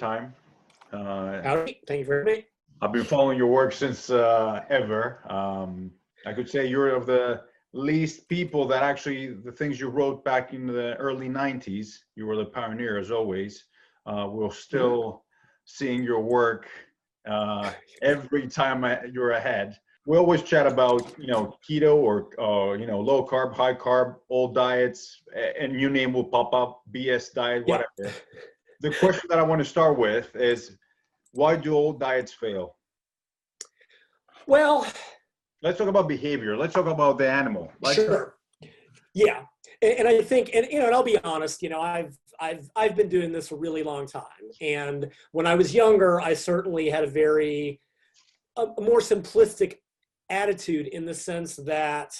time. Uh, Howdy. Thank you very much. I've been following your work since uh, ever. Um, I could say you're of the least people that actually the things you wrote back in the early 90s. You were the pioneer as always. Uh, we're still seeing your work uh, every time I- you're ahead. We always chat about you know keto or uh, you know low carb, high carb, old diets, and new name will pop up. BS diet, whatever. The question that I want to start with is why do old diets fail? Well, Let's talk about behavior. Let's talk about the animal. Let's sure. Yeah, and, and I think, and you know, and I'll be honest. You know, I've I've I've been doing this a really long time, and when I was younger, I certainly had a very a, a more simplistic attitude in the sense that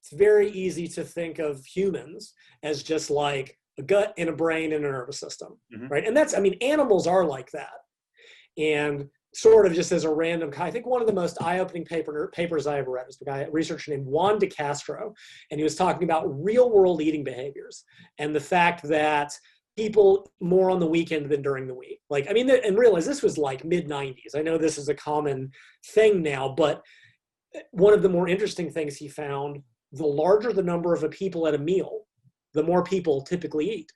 it's very easy to think of humans as just like a gut and a brain and a nervous system, Mhm. right? And that's, I mean, animals are like that, and sort of just as a random, I think one of the most eye-opening paper, papers I ever read was a guy, a researcher named John de Castro, and he was talking about real-world eating behaviors and the fact that people more on the weekend than during the week. Like, I mean, and realize this was like mid 90s. I know this is a common thing now, but one of the more interesting things he found the larger the number of a people at a meal, the more people typically eat.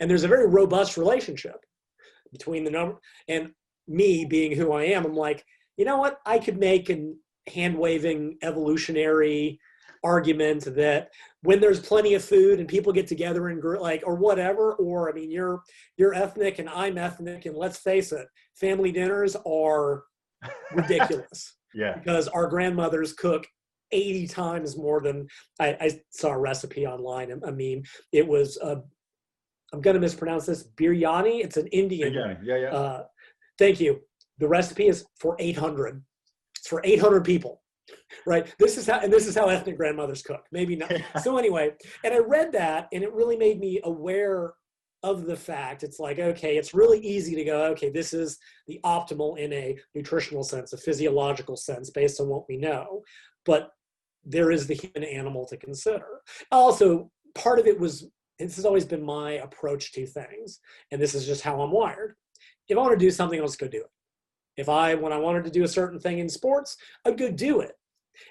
And there's a very robust relationship between the number and me being who I am. I'm like, you know what? I could make an hand waving evolutionary argument that when there's plenty of food and people get together and gr- like or whatever or i mean you're you're ethnic and i'm ethnic and let's face it family dinners are ridiculous Yeah. because our grandmothers cook 80 times more than I, I saw a recipe online, a, a meme. It was, uh, I'm going to mispronounce this, biryani. It's an Indian. Yeah. Yeah. Yeah. Uh, thank you. The recipe is for 800. It's for 800 people, right? This is how, and this is how ethnic grandmothers cook. Maybe not. so anyway, and I read that, and it really made me aware of the fact. It's like, okay, it's really easy to go, okay, this is the optimal in a nutritional sense, a physiological sense, based on what we know. But there is the human animal to consider. Also, part of it was this has always been my approach to things, and this is just how I'm wired. If I want to do something, I'll just go do it. If I, when I wanted to do a certain thing in sports, I'd go do it.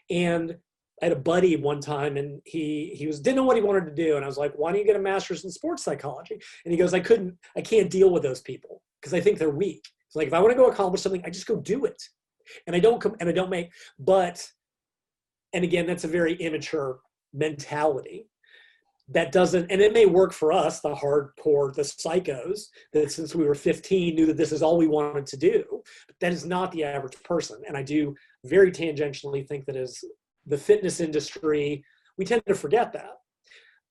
And I had a buddy one time, and he he was didn't know what he wanted to do, and I was like, "Why don't you get a master's in sports psychology?" And he goes, "I couldn't, I can't deal with those people because I think they're weak. It's like if I want to go accomplish something, I just go do it, and I don't come and I don't make. But, and again, that's a very immature mentality. That doesn't and it may work for us the hardcore the psychos that since we were 15 knew that this is all we wanted to do but that is not the average person. And i do very tangentially think that as the fitness industry we tend to forget that.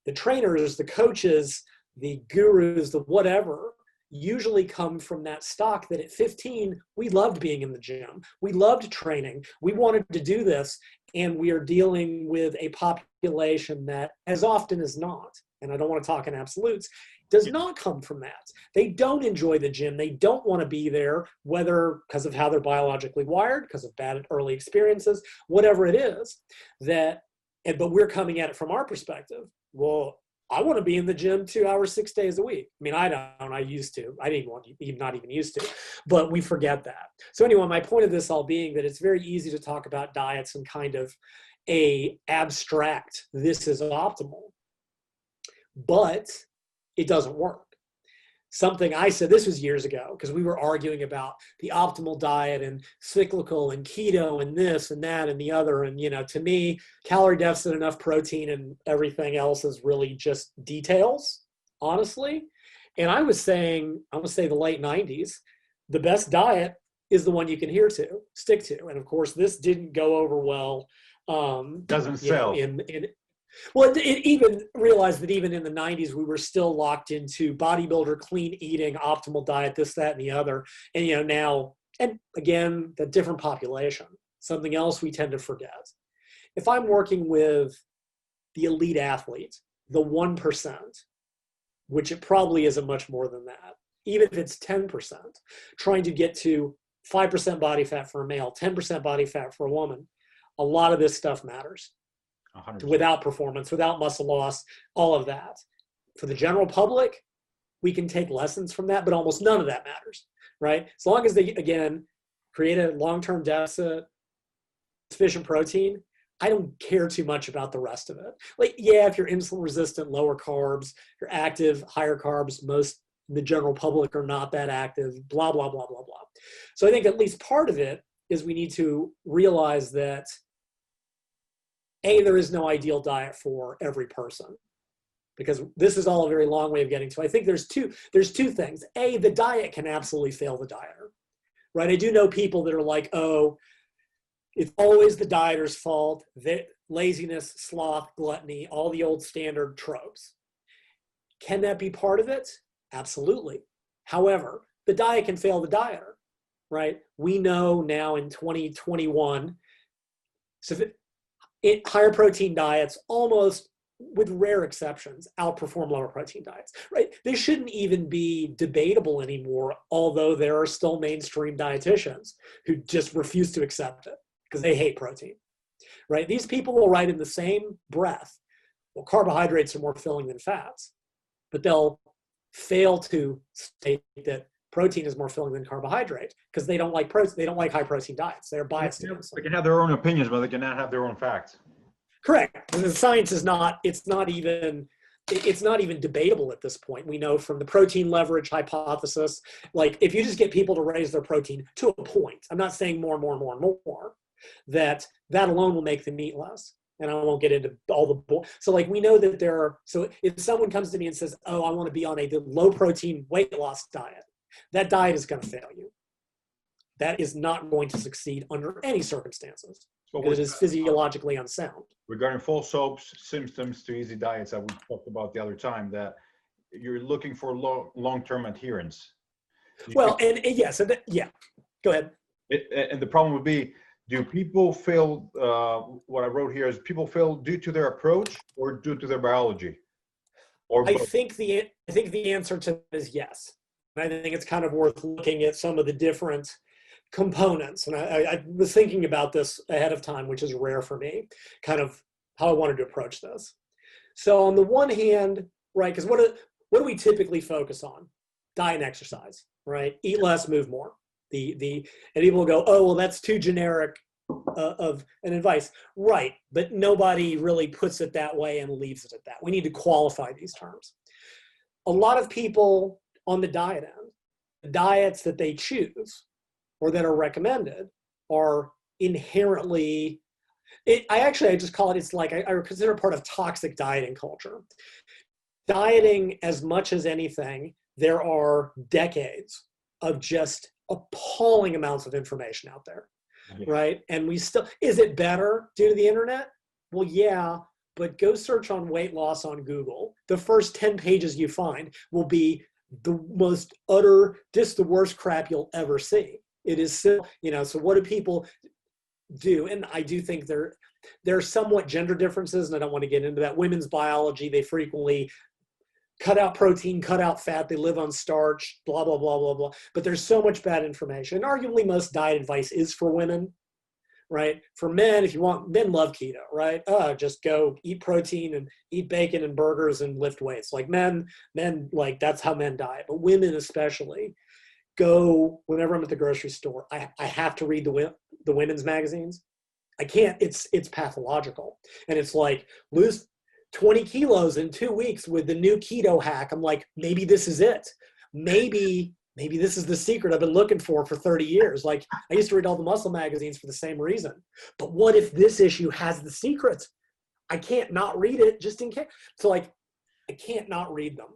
The trainers the coaches the gurus the whatever usually come from that stock that at 15 we loved being in the gym. We loved training. We wanted to do this and we are dealing with a population that as often as not and i don't want to talk in absolutes does not come from that. They don't enjoy the gym. They don't want to be there whether because of how they're biologically wired because of bad early experiences whatever it is that and but we're coming at it from our perspective. Well I want to be in the gym two hours, six days a week. I mean, I don't. I used to. I didn't want to, not even used to, but we forget that. So anyway, my point of this all being that it's very easy to talk about diets and kind of a abstract. This is optimal, but it doesn't work. Something I said this was years ago because we were arguing about the optimal diet and cyclical and keto and this and that and the other. And you know, to me, calorie deficit, enough protein, and everything else is really just details, honestly. And I was saying, I'm gonna say the late 90s, the best diet is the one you can hear to, stick to. And of course, this didn't go over well. Um, Doesn't you know, sell. in in well, it, it even realized that even in the 90s, we were still locked into bodybuilder, clean eating, optimal diet, this, that, and the other. And you know now, and again, the different population. Something else we tend to forget. If I'm working with the elite athlete, the one percent, which it probably isn't much more than that, even if it's 10%, trying to get to 5% body fat for a male, 10% body fat for a woman, a lot of this stuff matters 100%. without performance, without muscle loss, all of that. For the general public, we can take lessons from that, but almost none of that matters, right? As long as they, again, create a long term deficit, sufficient protein, I don't care too much about the rest of it. Like, yeah, if you're insulin resistant, lower carbs, you're active, higher carbs, most the general public are not that active, blah, blah, blah, blah, blah. So I think at least part of it is we need to realize that a there is no ideal diet for every person because this is all a very long way of getting to i think there's two there's two things. A the diet can absolutely fail the dieter right? I do know people that are like oh it's always the dieter's fault that laziness sloth gluttony all the old standard tropes. Can that be part of it? Absolutely. However the diet can fail the dieter right? We know now in 2021 so if it, higher protein diets almost with rare exceptions outperform lower protein diets right? This shouldn't even be debatable anymore although there are still mainstream dietitians who just refuse to accept it because they hate protein right? These people will write in the same breath well carbohydrates are more filling than fats but they'll fail to state that protein is more filling than carbohydrate because they don't like protein they don't like high protein diets they're biased against. They can have their own opinions, but they cannot have their own facts. Correct. The science is not. It's not even. It's not even debatable at this point. We know from the protein leverage hypothesis, like if you just get people to raise their protein to a point, I'm not saying more and more and more and more, that that alone will make them eat less. And I won't get into all the bull. So like we know that there are. So if someone comes to me and says, "Oh, I want to be on a low protein weight loss diet," that diet is going to fail you. That is not going to succeed under any circumstances So it is physiologically unsound. regarding full soaps, symptoms to easy diets that we talked about the other time, that you're looking for long, long-term adherence. You Well, and, and yes, and th- yeah. Go ahead. It, and the problem would be, do people fail, uh, what I wrote here is people fail due to their approach or due to their biology? Or I both? think the I think the answer to that is yes. I think it's kind of worth looking at some of the different components. And I, I, I was thinking about this ahead of time, which is rare for me, kind of how I wanted to approach this. So on the one hand, right, because what do, what do we typically focus on? Diet and exercise, right? Eat less, move more. The the and people will go, oh well, that's too generic uh, of an advice, right? But nobody really puts it that way and leaves it at that. We need to qualify these terms. A lot of people on the diet end, the diets that they choose or that are recommended are inherently. It, I actually I just call it. It's like I, I consider part of toxic dieting culture. Dieting, as much as anything, there are decades of just appalling amounts of information out there right and we still is it better due to the internet well yeah but go search on weight loss on google the first 10 pages you find will be the most utter just the worst crap you'll ever see it is still you know so what do people do and i do think there there are somewhat gender differences and i don't want to get into that women's biology they frequently cut out protein, cut out fat, they live on starch, blah, blah, blah, blah, blah. But there's so much bad information. And arguably, most diet advice is for women, right? For men, if you want, men love keto, right? Uh, just go eat protein and eat bacon and burgers and lift weights. Like men, men, like that's how men diet. But women, especially, go whenever I'm at the grocery store, I, I have to read the, the women's magazines. I can't, it's, it's pathological. And it's like, lose 20 kilos in two weeks with the new keto hack. I'm like, maybe this is it. Maybe, maybe this is the secret I've been looking for for 30 years. Like I used to read all the muscle magazines for the same reason. But what if this issue has the secret? I can't not read it just in case. So like, I can't not read them.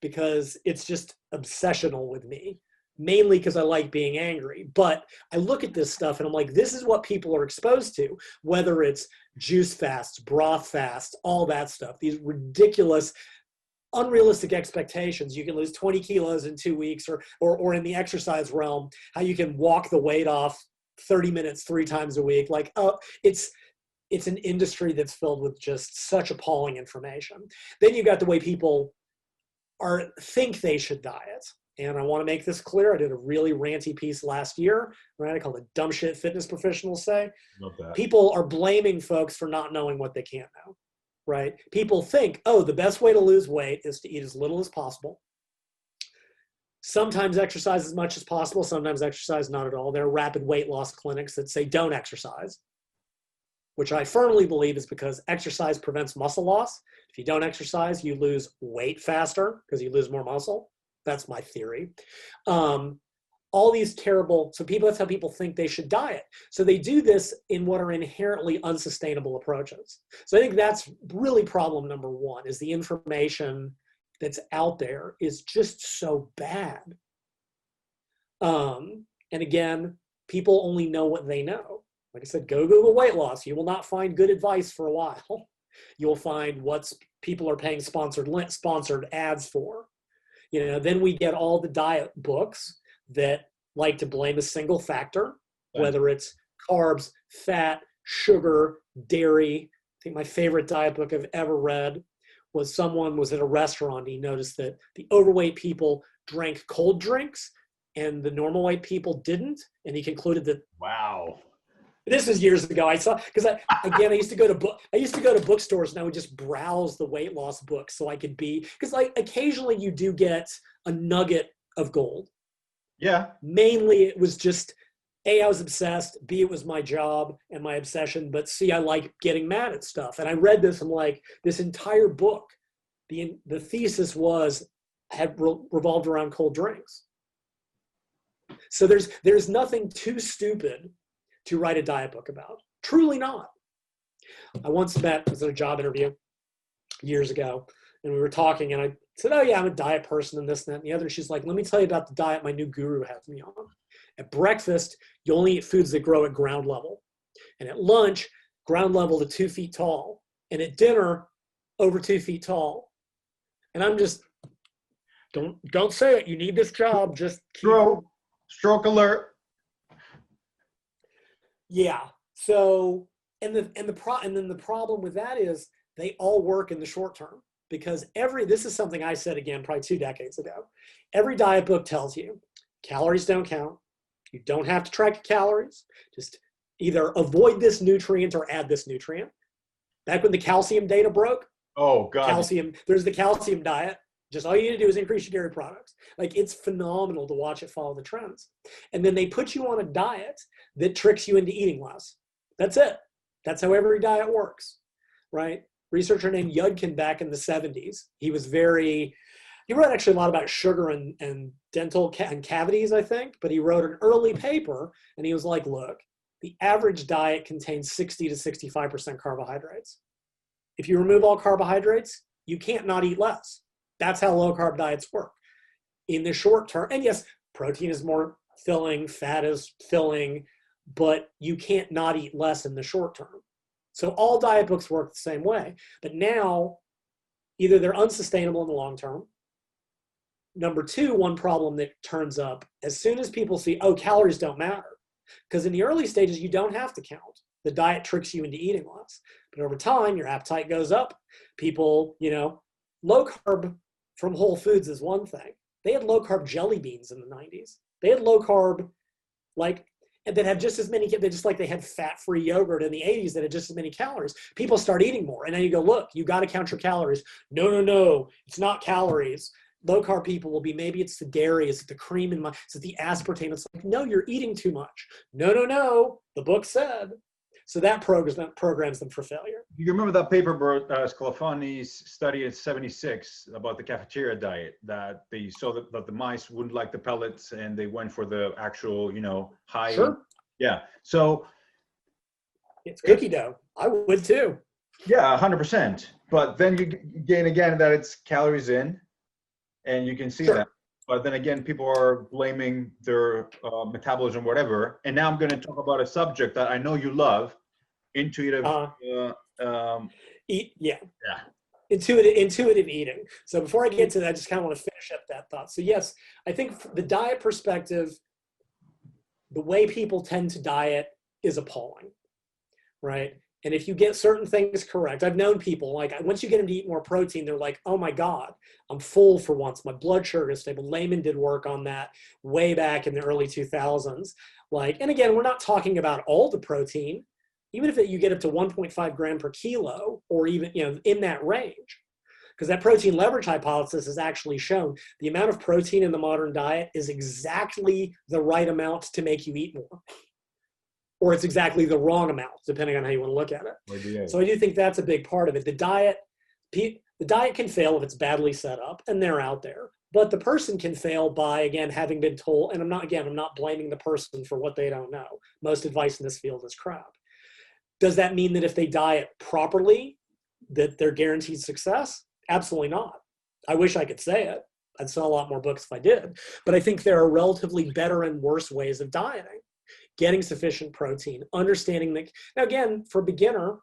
because it's just obsessional with me, mainly because I like being angry. But I look at this stuff and I'm like, this is what people are exposed to, whether it's juice fasts, broth fast, all that stuff, these ridiculous unrealistic expectations. You can lose 20 kilos in two weeks, or, or, or in the exercise realm, how you can walk the weight off 30 minutes three times a week. Like, oh, it's it's an industry that's filled with just such appalling information. Then you got the way people are think they should diet. And I want to make this clear. I did a really ranty piece last year, right? I called it "Dumb Shit Fitness Professionals Say." People are blaming folks for not knowing what they can't know, right? People think, oh, the best way to lose weight is to eat as little as possible. Sometimes exercise as much as possible. Sometimes exercise not at all. There are rapid weight loss clinics that say don't exercise which I firmly believe is because exercise prevents muscle loss. If you don't exercise, you lose weight faster because you lose more muscle. That's my theory. Um, all these terrible, so people, that's how people think they should diet. So they do this in what are inherently unsustainable approaches. So I think that's really problem number one is the information that's out there is just so bad. Um, and again, people only know what they know like I said, go Google weight loss. You will not find good advice for a while. You'll find what's people are paying sponsored sponsored ads for. You know, then we get all the diet books that like to blame a single factor, whether it's carbs, fat, sugar, dairy. I think my favorite diet book I've ever read was someone was at a restaurant. He noticed that the overweight people drank cold drinks and the normal weight people didn't. And he concluded that Wow. this was years ago. I saw because I again I used to go to book I used to go to bookstores and I would just browse the weight loss books so I could be because like occasionally you do get a nugget of gold. Yeah. Mainly it was just a I was obsessed. B it was my job and my obsession. But C I like getting mad at stuff. And I read this. I'm like this entire book. The the thesis was had re- revolved around cold drinks. So there's there's nothing too stupid to write a diet book about. Truly not. I once met, was in a job interview years ago, and we were talking, and I said, Oh, yeah, I'm a diet person, and this, and that, and the other. And She's like, Let me tell you about the diet my new guru has me on. At breakfast, you only eat foods that grow at ground level. And at lunch, ground level to two feet tall. And at dinner, over two feet tall. And I'm just, don't don't say it. You need this job. Just keep Stroke. Stroke alert. Yeah. So and the and the pro and then the problem with that is they all work in the short term because every this is something I said again probably two decades ago. Every diet book tells you calories don't count. You don't have to track your calories. Just either avoid this nutrient or add this nutrient. Back when the calcium data broke, Oh God. calcium, there's the calcium diet. Just all you need to do is increase your dairy products. Like it's phenomenal to watch it follow the trends. And then they put you on a diet that tricks you into eating less. That's it. That's how every diet works, right? Researcher named Yudkin back in the 70s. He was very, he wrote actually a lot about sugar and, and dental ca- and cavities, I think, but he wrote an early paper and he was like, look, the average diet contains 60 to 65% carbohydrates. If you remove all carbohydrates, you can't not eat less. That's how low carb diets work. In the short term, and yes, protein is more filling, fat is filling, but you can't not eat less in the short term. So all diet books work the same way. But now, either they're unsustainable in the long term. Number two, one problem that turns up as soon as people see, oh, calories don't matter. Because in the early stages, you don't have to count. The diet tricks you into eating less. But over time, your appetite goes up. People, you know, low carb from Whole Foods is one thing. They had low carb jelly beans in the 90s. They had low carb, like, and that had just as many, they just like they had fat free yogurt in the 80s that had just as many calories. People start eating more. And then you go, look, you got to count your calories. No, no, no, it's not calories. Low carb people will be maybe it's the dairy, is it the cream in my, is it the aspartame? It's like, no, you're eating too much. No, no, no, the book said. So that programs, programs them for failure. You remember that paper, uh, Sclafani's study in 76 about the cafeteria diet that they saw that, that the mice wouldn't like the pellets and they went for the actual, you know, high. Sure. Yeah. So, It's cookie dough. I would too. yeah, 100%. But then you gain again that it's calories in, and you can see Sure. that. But then again, people are blaming their uh, metabolism, whatever. And now I'm going to talk about a subject that I know you love, intuitive. Uh, Uh, um, eat, yeah. Yeah. Intuitive, intuitive eating. So before I get to that, I just kind of want to finish up that thought. So yes, I think the diet perspective, the way people tend to diet is appalling, right? And if you get certain things correct, I've known people like once you get them to eat more protein, they're like, "Oh my God, I'm full for once. My blood sugar is stable." Layman did work on that way back in the early 2000s. Like, and again, we're not talking about all the protein even if it, you get up to 1.5 gram per kilo or even you know in that range because that protein leverage hypothesis has actually shown the amount of protein in the modern diet is exactly the right amount to make you eat more or it's exactly the wrong amount depending on how you want to look at it. So i do think that's a big part of it. The diet the diet can fail if it's badly set up and they're out there. But the person can fail by again having been told and i'm not again i'm not blaming the person for what they don't know. Most advice in this field is crap. Does that mean that if they diet properly that they're guaranteed success? Absolutely not. I wish i could say it. I'd sell a lot more books if i did. But i think there are relatively better and worse ways of dieting getting sufficient protein understanding that now again for a beginner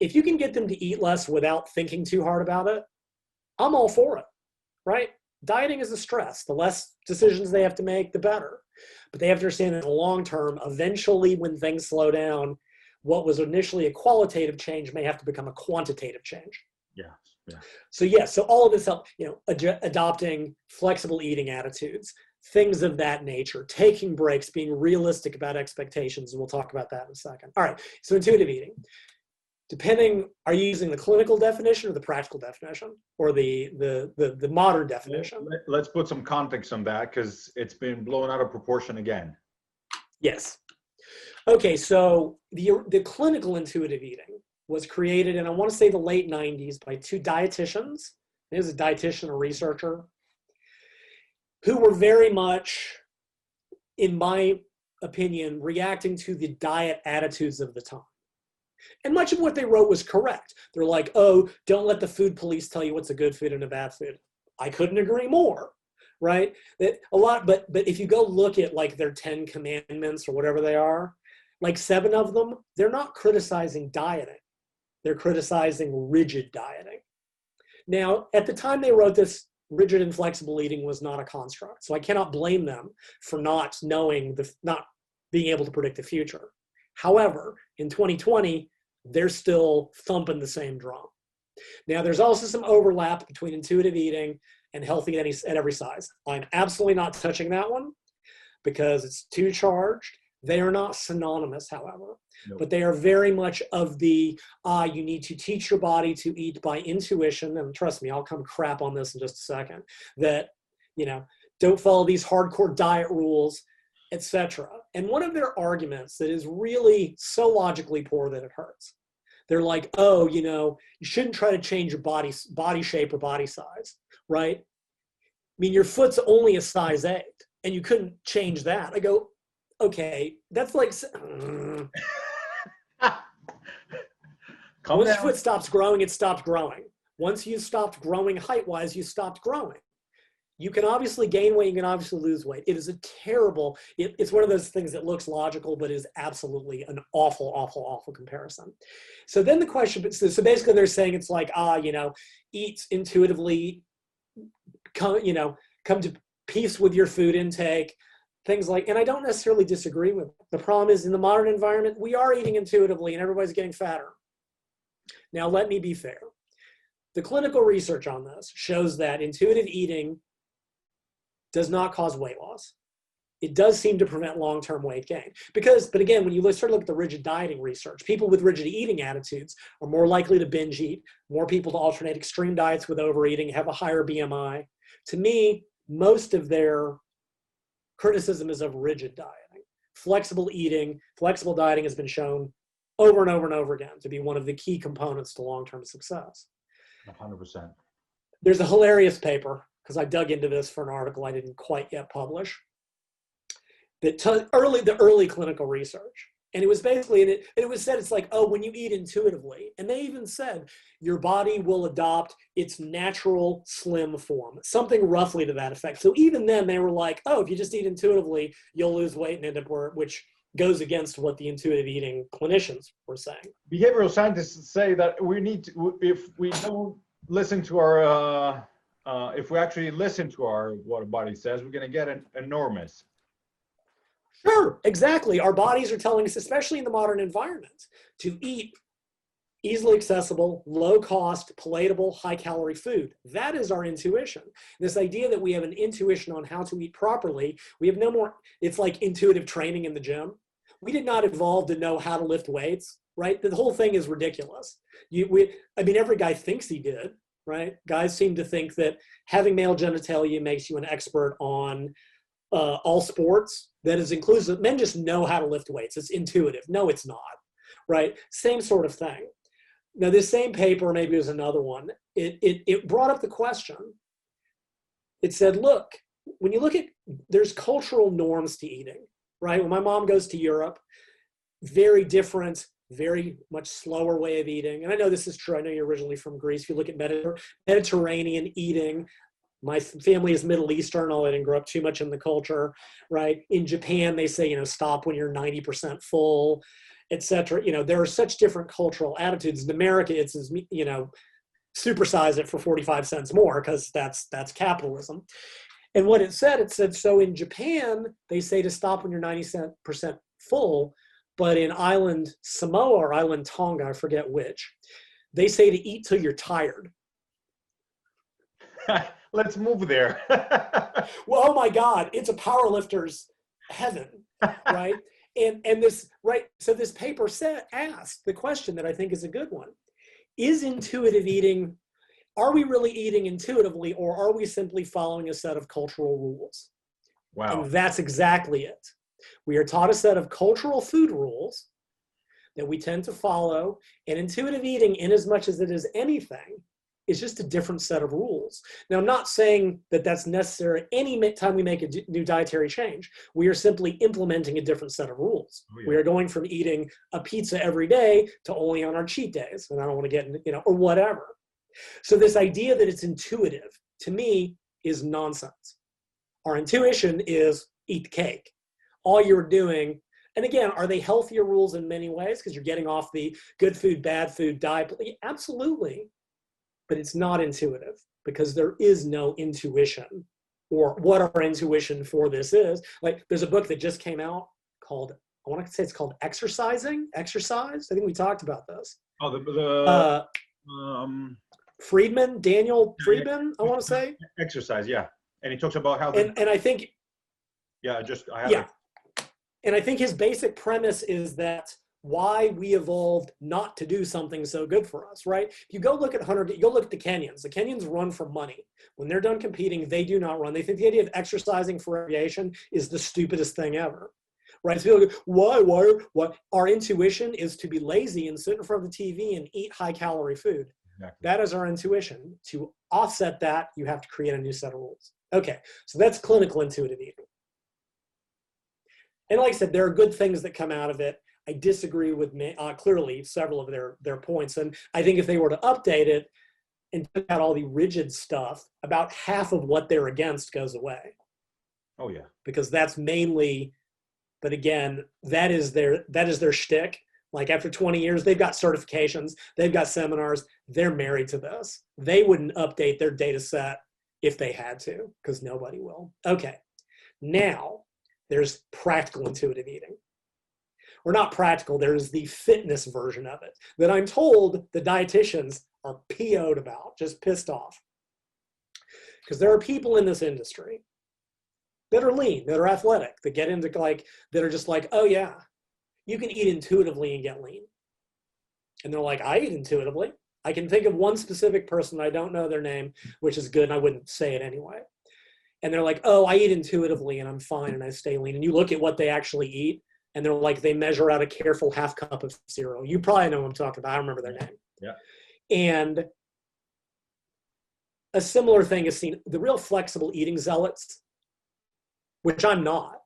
if you can get them to eat less without thinking too hard about it i'm all for it right dieting is a stress the less decisions they have to make the better but they have to understand that in the long term eventually when things slow down what was initially a qualitative change may have to become a quantitative change. yeah. Yeah. So yes, so all of this help, you know, ad- adopting flexible eating attitudes, things of that nature, taking breaks, being realistic about expectations, and we'll talk about that in a second. All right, so intuitive eating. Depending, are you using the clinical definition or the practical definition, or the the the, the modern definition? Let- Let's put some context on that because it's been blown out of proportion again. Yes. Okay, so the the clinical intuitive eating was created in I want to say the late 90s by two dietitians. There's a dietitian, a researcher, who were very much, in my opinion, reacting to the diet attitudes of the time. And much of what they wrote was correct. They're like, oh, don't let the food police tell you what's a good food and a bad food. I couldn't agree more right that a lot but but if you go look at like their 10 commandments or whatever they are like seven of them they're not criticizing dieting they're criticizing rigid dieting now at the time they wrote this rigid and flexible eating was not a construct so i cannot blame them for not knowing the not being able to predict the future however in 2020 they're still thumping the same drum now there's also some overlap between intuitive eating and healthy at, any, at every size. I'm absolutely not touching that one because it's too charged. They are not synonymous, however, Nope. but they are very much of the ah, you need to teach your body to eat by intuition. And trust me, I'll come crap on this in just a second. That, you know, don't follow these hardcore diet rules, etc. And one of their arguments that is really so logically poor that it hurts. They're like, oh, you know, you shouldn't try to change your body body shape or body size right? I mean, your foot's only a size eight, and you couldn't change that. I go, okay, that's like. Calm once your foot stops growing, it stopped growing. Once you stopped growing height wise, you stopped growing. You can obviously gain weight, you can obviously lose weight. It is a terrible, it, it's one of those things that looks logical, but is absolutely an awful, awful, awful comparison. So then the question, so, so basically they're saying it's like, ah, you know, eat intuitively, come, you know, come to peace with your food intake, things like, and I don't necessarily disagree with it. The problem is in the modern environment, we are eating intuitively and everybody's getting fatter. Now, let me be fair. The clinical research on this shows that intuitive eating does not cause weight loss. It does seem to prevent long-term weight gain. Because, but again, when you start to look at the rigid dieting research, people with rigid eating attitudes are more likely to binge eat, more people to alternate extreme diets with overeating, have a higher BMI. To me, most of their criticism is of rigid dieting. Flexible eating, flexible dieting has been shown over and over and over again to be one of the key components to long-term success. 100%. There's a hilarious paper because I dug into this for an article I didn't quite yet publish. That t- early the early clinical research And it was basically, and it, it was said, it's like, oh, when you eat intuitively. And they even said your body will adopt its natural slim form, something roughly to that effect. So even then, they were like, oh, if you just eat intuitively, you'll lose weight and end up where, which goes against what the intuitive eating clinicians were saying. Behavioral scientists say that we need to, if we don't listen to our, uh, uh, if we actually listen to our what our body says, we're going to get an enormous. Sure, exactly. Our bodies are telling us, especially in the modern environment, to eat easily accessible, low cost, palatable, high calorie food. That is our intuition. This idea that we have an intuition on how to eat properly, we have no more, it's like intuitive training in the gym. We did not evolve to know how to lift weights, right? The whole thing is ridiculous. You, we, I mean, every guy thinks he did, right? Guys seem to think that having male genitalia makes you an expert on uh, all sports. That is inclusive. Men just know how to lift weights. It's intuitive. No, it's not, right? Same sort of thing. Now, this same paper, maybe it was another one, it, it, it brought up the question. It said, look, when you look at, there's cultural norms to eating, right? When my mom goes to Europe, very different, very much slower way of eating. And I know this is true. I know you're originally from Greece. If you look at Mediterranean eating, my family is Middle Eastern, I didn't grow up too much in the culture, right? In Japan, they say, you know, stop when you're 90% full etc. You know, there are such different cultural attitudes. In America, it's you know, supersize it for 45 cents more because that's that's capitalism. And what it said, it said so in Japan, they say to stop when you're 90% full, but in island Samoa or island Tonga, I forget which, they say to eat till you're tired. Let's move there. well, oh my God, it's a powerlifter's heaven, right? and and this right so this paper said asked the question that i think is a good one is intuitive eating are we really eating intuitively or are we simply following a set of cultural rules wow and that's exactly it we are taught a set of cultural food rules that we tend to follow and intuitive eating in as much as it is anything is just a different set of rules. Now, I'm not saying that that's necessary any time we make a new dietary change. We are simply implementing a different set of rules. Oh, yeah. We are going from eating a pizza every day to only on our cheat days. And I don't want to get into, you know, or whatever. So, this idea that it's intuitive to me is nonsense. Our intuition is eat the cake. All you're doing and again, are they healthier rules in many ways because you're getting off the good food, bad food diet? Absolutely but it's not intuitive because there is no intuition or what our intuition for this is. Like there's a book that just came out called, I want to say it's called Exercising, Exercise. I think we talked about this. Oh, the, the uh, um, Friedman, Daniel Friedman, I want to say. Exercise, yeah. And he talks about how. The, and, and I think. Yeah, just, I have yeah. It. And I think his basic premise is that why we evolved not to do something so good for us, right? If you go look at Hunter, you go look at the Kenyans. The Kenyans run for money. When they're done competing, they do not run. They think the idea of exercising for recreation is the stupidest thing ever. Right? So people go, why, why, why? Our intuition is to be lazy and sit in front of the TV and eat high calorie food. Exactly. That is our intuition. To offset that, you have to create a new set of rules. Okay, so that's clinical intuitive eating. And like I said, there are good things that come out of it. I disagree with uh, clearly several of their their points, and I think if they were to update it and took out all the rigid stuff, about half of what they're against goes away. Oh yeah, because that's mainly, but again, that is their that is their shtick. Like after 20 years, they've got certifications, they've got seminars, they're married to this. They wouldn't update their data set if they had to, because nobody will. Okay, now there's practical intuitive eating or not practical, there's the fitness version of it that I'm told the dietitians are PO'd about, just pissed off. Because there are people in this industry that are lean, that are athletic, that get into like, that are just like, oh yeah, you can eat intuitively and get lean. And they're like, I eat intuitively. I can think of one specific person, I don't know their name, which is good, and I wouldn't say it anyway. And they're like, oh, I eat intuitively and I'm fine and I stay lean. And you look at what they actually eat, and they're like they measure out a careful half cup of cereal. You probably know what I'm talking about. I remember their name. Yeah. And a similar thing is seen the real flexible eating zealots, which I'm not.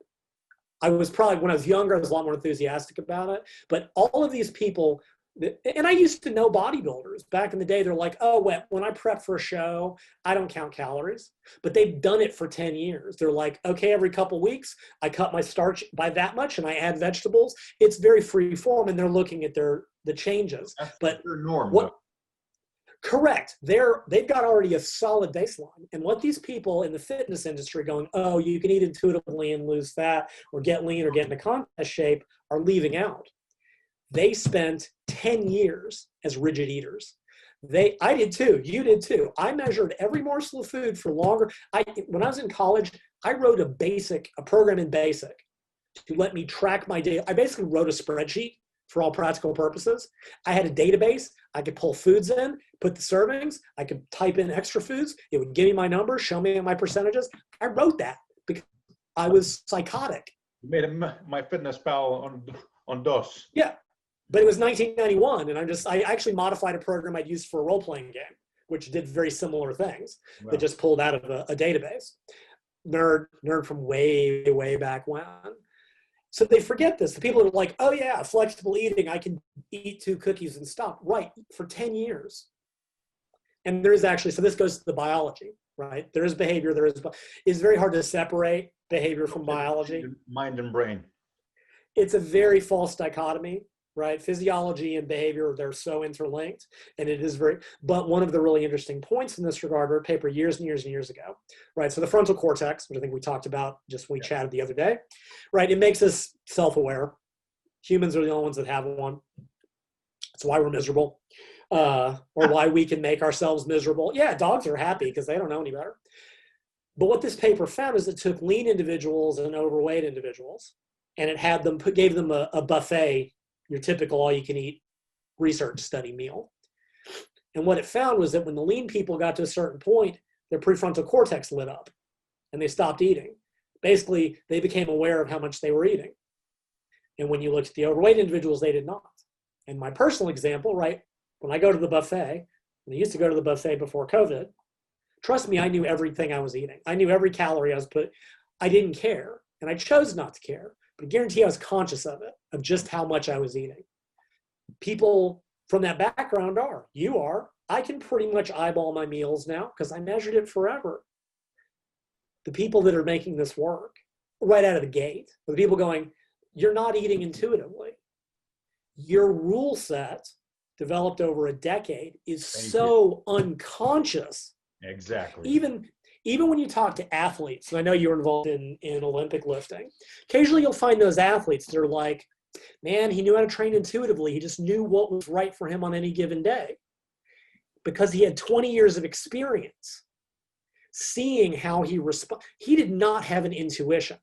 I was probably when I was younger, I was a lot more enthusiastic about it. But all of these people, and I used to know bodybuilders back in the day. They're like, oh, when I prep for a show, I don't count calories. But they've done it for 10 years. They're like, okay, every couple weeks, I cut my starch by that much and I add vegetables. It's very free form, and they're looking at their the changes. That's but norm. what though. correct they're they've got already a solid baseline and what these people in the fitness industry going oh you can eat intuitively and lose fat or get lean or get into contest shape are leaving out they spent 10 years as rigid eaters they i did too you did too i measured every morsel of food for longer i when i was in college i wrote a basic a program in basic to let me track my day i basically wrote a spreadsheet for all practical purposes. I had a database. I could pull foods in, put the servings. I could type in extra foods. It would give me my numbers, show me my percentages. I wrote that because I was psychotic. You made a MyFitnessPal on on DOS. Yeah, but it was 1991, and i'm just I actually modified a program I'd used for a role playing game, which did very similar things. Wow. That just pulled out of a, a database. Nerd, nerd from way way back when. So they forget this. The people are like, oh yeah, flexible eating, I can eat two cookies and stop. Right, for 10 years. And there is actually, so this goes to the biology, right? There is behavior, there is, it's very hard to separate behavior from biology. Mind and brain. It's a very false dichotomy, right? Physiology and behavior, they're so interlinked. And it is very, but one of the really interesting points in this regard, were a paper years and years and years ago, right? So the frontal cortex, which I think we talked about just we Yeah. chatted the other day, right? It makes us self aware. Humans are the only ones that have one. That's why we're miserable, uh, or why we can make ourselves miserable. Yeah, dogs are happy because they don't know any better. But what this paper found is it took lean individuals and overweight individuals, and it had them put, gave them a, a buffet, your typical all-you-can-eat research study meal. And what it found was that when the lean people got to a certain point, their prefrontal cortex lit up, and they stopped eating. Basically, they became aware of how much they were eating. And when you looked at the overweight individuals, they did not. And my personal example, right, when I go to the buffet, and I used to go to the buffet before COVID, trust me, I knew everything I was eating. I knew every calorie I was put. I didn't care, and I chose not to care. But I guarantee I was conscious of it, of just how much I was eating. People from that background are. You are. I can pretty much eyeball my meals now because I measured it forever. The people that are making this work right out of the gate, the people going, you're not eating intuitively. Your rule set developed over a decade is Thank you. so unconscious Exactly. even even when you talk to athletes and i know you were involved in in olympic lifting occasionally you'll find those athletes that are like man he knew how to train intuitively. He just knew what was right for him on any given day. Because he had 20 years of experience seeing how he responded. he did not have an intuition.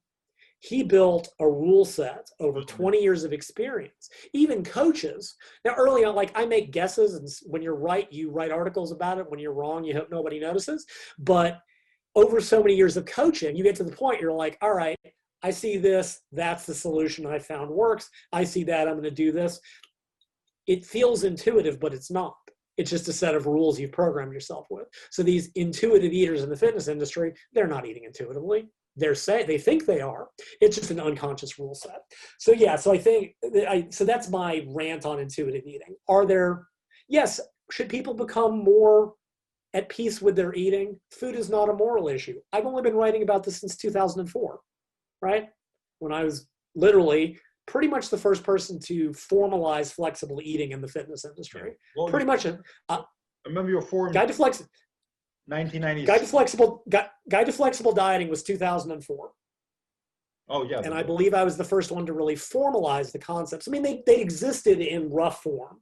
He built a rule set over mm-hmm. 20 years of experience. Even coaches now early on like i make guesses and when you're right you write articles about it. When you're wrong you hope nobody notices. But over so many years of coaching you get to the point you're like all right i see this that's the solution i found works. I see that i'm going to do this. It feels intuitive but it's not. It's just a set of rules you've programmed yourself with. So these intuitive eaters in the fitness industry they're not eating intuitively. They're say they think they are. It's just an unconscious rule set. So yeah so i think I, so that's my rant on intuitive eating. Are there yes should people become more at peace with their eating food is not a moral issue i've only been writing about this since 2004 right when i was literally pretty much the first person to formalize flexible eating in the fitness industry Well, pretty much a I remember your forum guide to flex 1996. guide to flexible Gu- guide to flexible dieting was 2004 oh yeah. and I believe I was the first one to really formalize the concepts. I mean, they, they existed in rough form.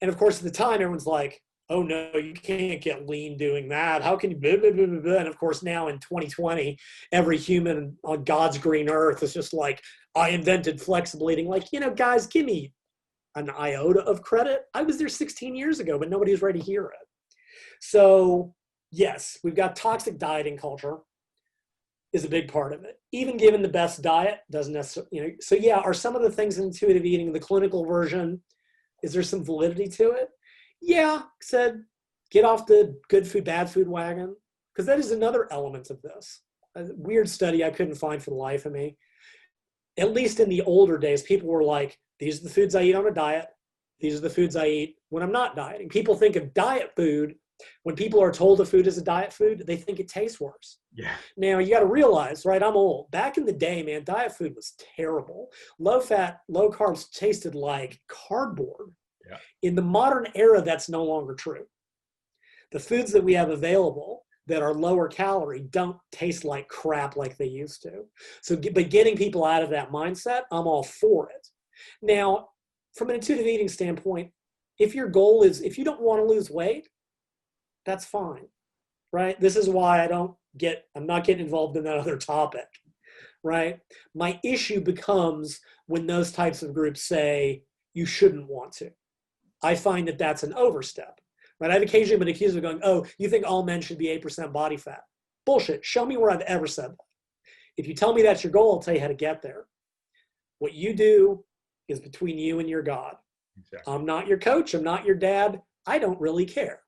And of course, at the time, everyone's like, oh no, you can't get lean doing that. How can you? Blah, blah, blah. And of course, now in 2020, every human on God's green earth is just like, I invented flexible eating. Like, you know, guys, give me an iota of credit. I was there 16 years ago, but nobody's ready to hear it. So, yes, we've got toxic dieting culture is a big part of it. Even given the best diet, doesn't necessarily, you know. So yeah, are some of the things in intuitive eating the clinical version? Is there some validity to it? Yeah, said get off the good food, bad food wagon because that is another element of this. A weird study I couldn't find for the life of me. at least in the older days, people were like, these are the foods I eat on a diet. These are the foods I eat when I'm not dieting. People think of diet food when people are told a food is a diet food, they think it tastes worse. Yeah. Now you got to realize, right? I'm old. Back in the day, man, diet food was terrible. Low fat, low carbs tasted like cardboard. In the modern era, that's no longer true. The foods that we have available that are lower calorie don't taste like crap like they used to. So, but getting people out of that mindset, I'm all for it. Now, from an intuitive eating standpoint, if your goal is if you don't want to lose weight, that's fine, right? This is why I don't get, I'm not getting involved in that other topic, right? My issue becomes when those types of groups say you shouldn't want to. I find that that's an overstep, right? I've occasionally been accused of going, oh, you think all men should be 8% body fat. Bullshit. Show me where I've ever said that. If you tell me that's your goal, I'll tell you how to get there. What you do is between you and your God. Exactly. I'm not your coach. I'm not your dad. I don't really care.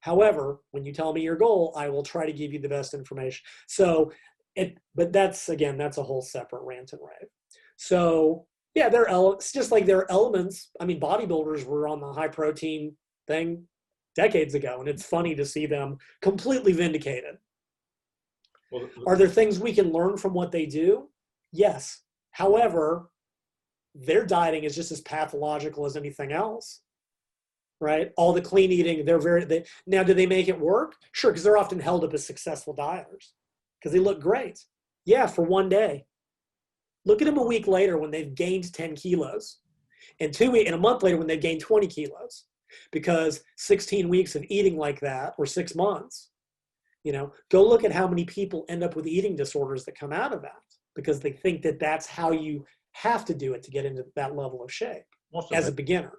However, when you tell me your goal, I will try to give you the best information. So it, but that's again, that's a whole separate rant and rave. So yeah, there are elements, just like there are elements. I mean, bodybuilders were on the high protein thing decades ago, and it's funny to see them completely vindicated. Well, Are there things we can learn from what they do? Yes. However, their dieting is just as pathological as anything else right? All the clean eating, they're very, they, now do they make it work? Sure, because they're often held up as successful dieters because they look great. Yeah, for one day. Look at them a week later when they've gained 10 kilos and two weeks, and a month later when they've gained 20 kilos because 16 weeks of eating like that or six months, you know, go look at how many people end up with eating disorders that come out of that because they think that that's how you have to do it to get into that level of shape most of as a beginner.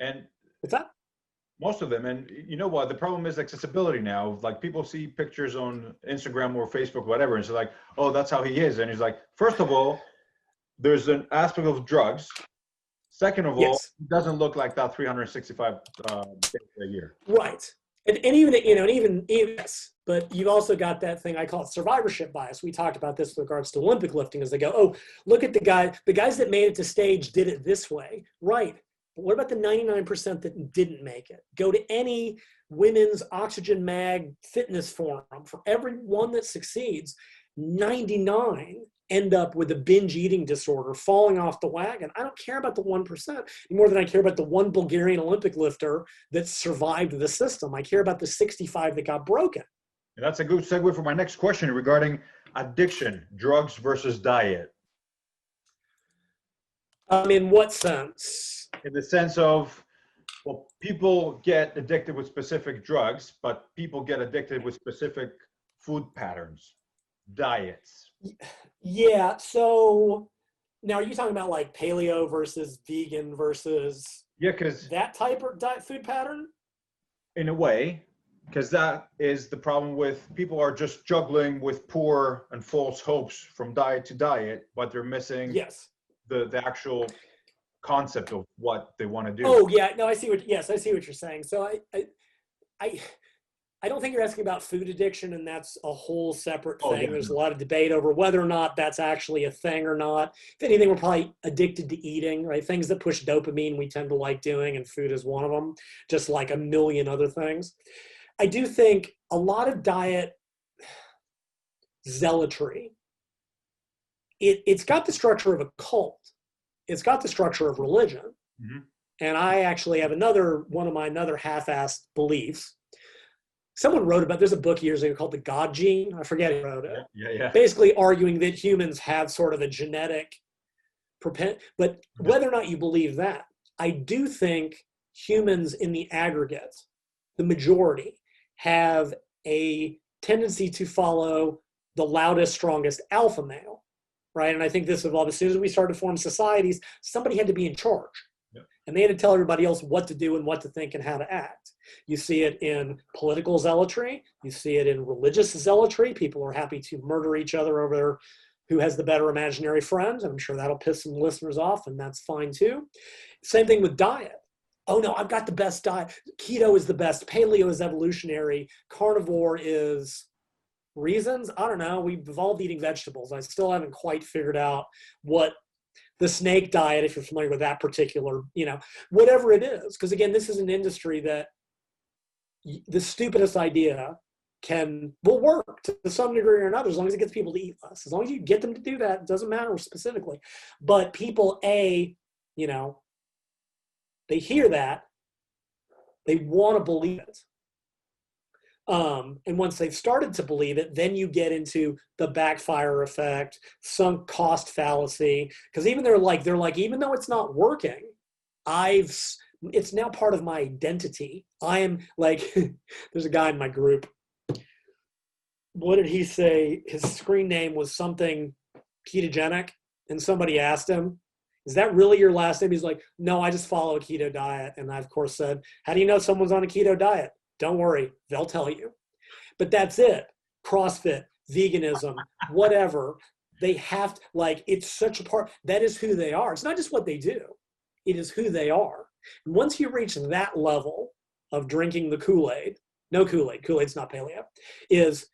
and What's that? most of them and you know what the problem is accessibility now like people see pictures on instagram or facebook whatever and it's like oh that's how he is and he's like first of all there's an aspect of drugs second of all it doesn't look like that 365 uh, days a year Right. And, and even, you know, and even, even, yes, but you've also got that thing I call it survivorship bias. We talked about this with regards to Olympic lifting as they go, oh, look at the guy, the guys that made it to stage did it this way. Right. But what about the 99% that didn't make it? Go to any women's oxygen mag fitness forum. For every one that succeeds, 99 end up with a binge eating disorder, falling off the wagon. I don't care about the 1% more than I care about the one Bulgarian Olympic lifter that survived the system. I care about the 65 that got broken. and that's a good segue for my next question regarding addiction drugs versus diet Um, in what sense? in the sense of well people get addicted with specific drugs but people get addicted with specific food patterns diets Yeah. So now are you talking about like paleo versus vegan versus yeah because that type of diet food pattern? in a way because that is the problem with people are just juggling with poor and false hopes from diet to diet but they're missing Yes. the the actual concept of what they want to do Oh yeah, no, I see what. Yes, I see what you're saying. So I, I, I, I don't think you're asking about food addiction, and that's a whole separate Oh, thing. yeah, There's a lot of debate over whether or not that's actually a thing or not. If anything, we're probably addicted to eating, right? Things that push dopamine, we tend to like doing, and food is one of them. Just like a million other things. I do think a lot of diet zealotry. It, it's got the structure of a cult. It's got the structure of religion Mhm. and I actually have another one of my another half-assed beliefs. Someone wrote about there's a book years ago called The God Gene. I forget who wrote it. yeah yeah Basically arguing that humans have sort of a genetic propen but whether or not you believe that, I do think humans in the aggregate, the majority, have a tendency to follow the loudest, strongest alpha male. Right. And I think this evolved as soon as we started to form societies, somebody had to be in charge and they had to tell everybody else what to do and what to think and how to act. You see it in political zealotry, you see it in religious zealotry. People are happy to murder each other over who has the better imaginary friend. I'm sure that'll piss some listeners off, and that's fine too. Same thing with diet. Oh no, I've got the best diet. Keto is the best. Paleo is evolutionary. Carnivore is reasons, I don't know. We've evolved eating vegetables. I still haven't quite figured out what the snake diet, if you're familiar with that particular, you know, whatever it is. Because again, this is an industry that the stupidest idea can will work to some degree or another as long as it gets people to eat less. As long as you get them to do that, it doesn't matter specifically. But people, a, you know, they hear that, they want to believe it. Um, and once they've started to believe it, then you get into the backfire effect, sunk cost fallacy. Because even they're like, they're like, even though it's not working, I've it's now part of my identity. I am like, there's a guy in my group. What did he say? His screen name was something ketogenic, and somebody asked him, "Is that really your last name?" He's like, "No, I just follow a keto diet." And I, of course, said, "How do you know someone's on a keto diet?" Don't worry, they'll tell you. But that's it. CrossFit, veganism, whatever. They have to, like, it's such a part. That is who they are. It's not just what they do, it is who they are. And once you reach that level of drinking the Kool Aid, no Kool Aid, Kool Aid's not paleo, is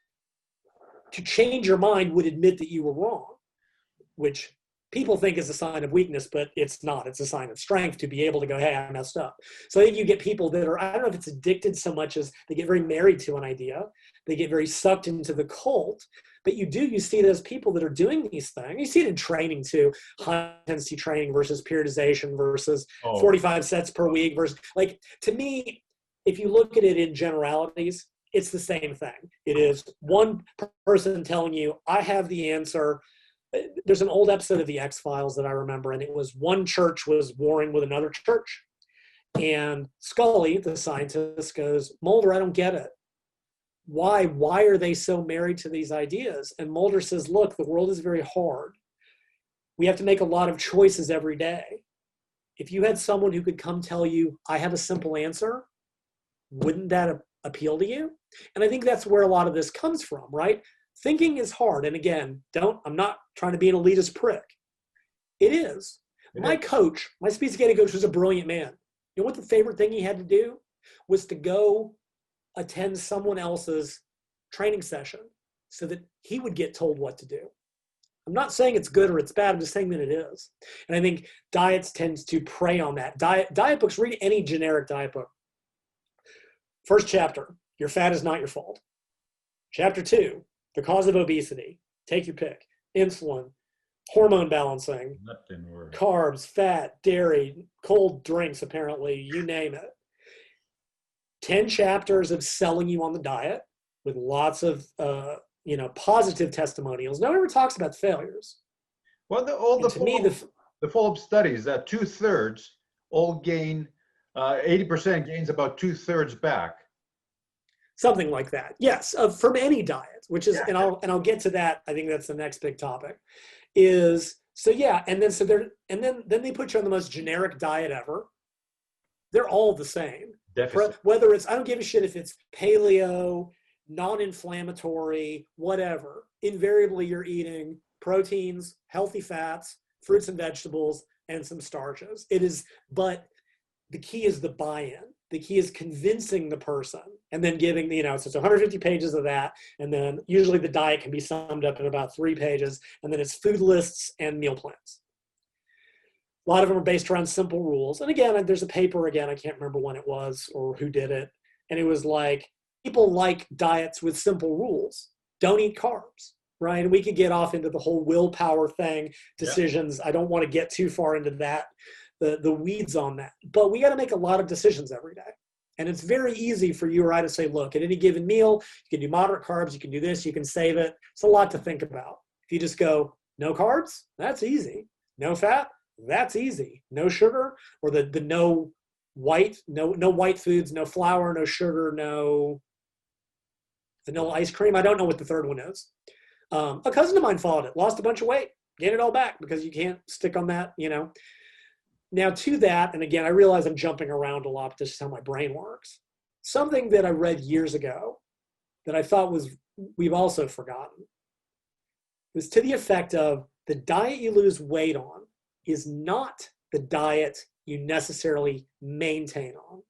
to change your mind would admit that you were wrong, which people think is a sign of weakness, but it's not. It's a sign of strength to be able to go, hey, I messed up. So I think you get people that are, I don't know if it's addicted so much as they get very married to an idea, they get very sucked into the cult. But you do, you see those people that are doing these things. You see it in training too, high intensity training versus periodization versus oh. 45 sets per week versus like to me, if you look at it in generalities, it's the same thing. It is one person telling you, I have the answer there's an old episode of the X Files that I remember, and it was one church was warring with another church. And Scully, the scientist, goes, Mulder, I don't get it. Why? Why are they so married to these ideas? And Mulder says, Look, the world is very hard. We have to make a lot of choices every day. If you had someone who could come tell you, I have a simple answer, wouldn't that appeal to you? And I think that's where a lot of this comes from, right? Thinking is hard. And again, don't, I'm not trying to be an elitist prick. It is. my coach, my speed skating coach was a brilliant man. You know what the favorite thing he had to do was to go attend someone else's training session so that he would get told what to do. I'm not saying it's good or it's bad. I'm just saying that it is. And I think diets tends to prey on that. Diet diet books. Read any generic diet book. First chapter: Your fat is not your fault. Chapter two: the cause of obesity, take your pick, insulin, hormone balancing, carbs, fat, dairy, cold drinks, apparently, you name it. 10 chapters of selling you on the diet with lots of, uh, you know, positive testimonials. No one ever talks about failures. Well, the, all the, to me, the, the follow-up studies that two thirds all gain, uh, 80% gains about two thirds back something like that. Yes, uh, from any diet, which is, yeah. and I'll and I'll get to that. I think that's the next big topic. Is so yeah, and then so they're and then then they put you on the most generic diet ever. They're all the same. Deficit. Whether it's I don't give a shit if it's paleo, non-inflammatory, whatever. Invariably, you're eating proteins, healthy fats, fruits and vegetables, and some starches. It is, but the key is the buy-in the key is convincing the person and then giving the, you know, so it's 150 pages of that. And then usually the diet can be summed up in about three pages. And then it's food lists and meal plans. A lot of them are based around simple rules. And again, there's a paper again, I can't remember when it was or who did it. And it was like, people like diets with simple rules. Don't eat carbs, right? And we could get off into the whole willpower thing, decisions. I don't want to get too far into that the, the weeds on that. But we got to make a lot of decisions every day. And it's very easy for you or I to say, look, at any given meal, you can do moderate carbs, you can do this, you can save it. It's a lot to think about. If you just go, no carbs, that's easy. No fat, that's easy. No sugar, or the, the no white, no, no white foods, no flour, no sugar, no vanilla ice cream. I don't know what the third one is. Um, a cousin of mine followed it, lost a bunch of weight, gained it all back because you can't stick on that, you know. Now, to that, and again, I realize I'm jumping around a lot, but this is how my brain works. Something that I read years ago that I thought was we've also forgotten was to the effect of the diet you lose weight on is not the diet you necessarily maintain on.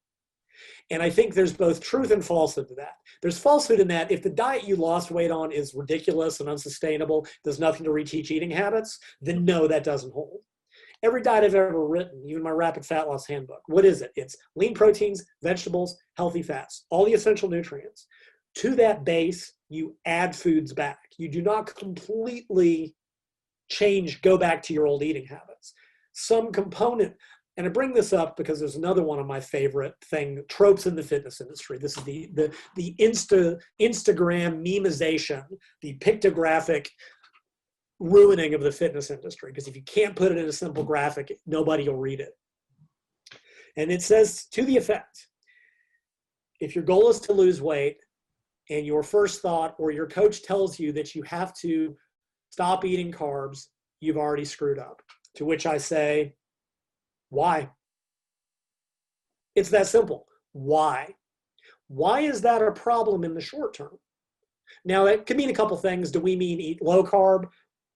And I think there's both truth and falsehood to that. There's falsehood in that if the diet you lost weight on is ridiculous and unsustainable, does nothing to reteach eating habits, then no, that doesn't hold. Every diet I've ever written, even my rapid fat loss handbook, what is it? It's lean proteins, vegetables, healthy fats, all the essential nutrients. To that base, you add foods back. You do not completely change, go back to your old eating habits. Some component, and I bring this up because there's another one of my favorite thing tropes in the fitness industry. This is the the the Insta Instagram memization, the pictographic ruining of the fitness industry. Because if you can't put it in a simple graphic, nobody will read it. And it says to the effect: if your goal is to lose weight, and your first thought or your coach tells you that you have to stop eating carbs, you've already screwed up. To which I say, why? It's that simple. Why? Why is that a problem in the short term? Now, it could mean a couple things. Do we mean eat low carb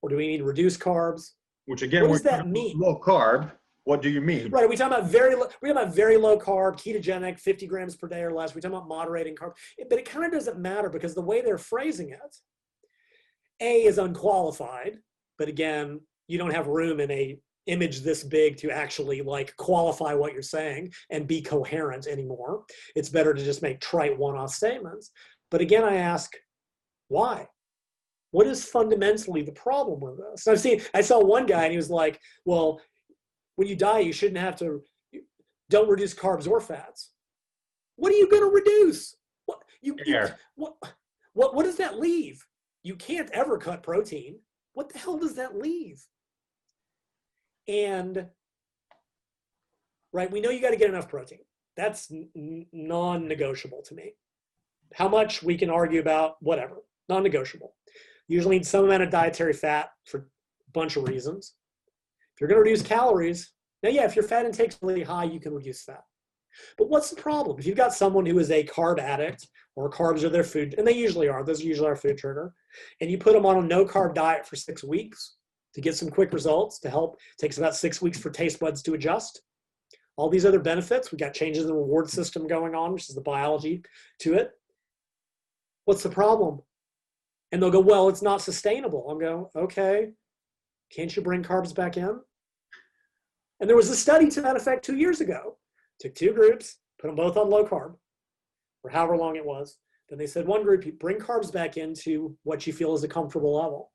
or do we mean reduce carbs? Which again, What does that mean? Low carb. What do you mean? Right. Are we talking about very low, we talking about very low carb, ketogenic, 50 grams per day or less. We talking about moderating carb. But it kind of doesn't matter because the way they're phrasing it, A is unqualified, but again, you don't have room in a image this big to actually like qualify what you're saying and be coherent anymore. It's better to just make trite one-off statements. But again, I ask, why? What is fundamentally the problem with this? I've seen I saw one guy and he was like, well, when you die, you shouldn't have to don't reduce carbs or fats. What are you going to reduce? What you, what what what does that leave? You can't ever cut protein. What the hell does that leave? And right, we know you got to get enough protein. That's n- n- non-negotiable to me. How much we can argue about, whatever, non-negotiable. Usually need some amount of dietary fat for a bunch of reasons. If you're going to reduce calories, now yeah, if your fat intake's really high, you can reduce fat. But what's the problem? If you've got someone who is a carb addict or carbs are their food, and they usually are, those are usually our food trigger, and you put them on a no carb diet for six weeks to get some quick results to help, it takes about six weeks for taste buds to adjust. All these other benefits, we got changes in the reward system going on, which is the biology to it. What's the problem? And they'll go, well, it's not sustainable. I'm going, okay, can't you bring carbs back in? And there was a study to that effect two years ago. Took two groups, put them both on low carb for however long it was. Then they said one group, you bring carbs back into what you feel is a comfortable level.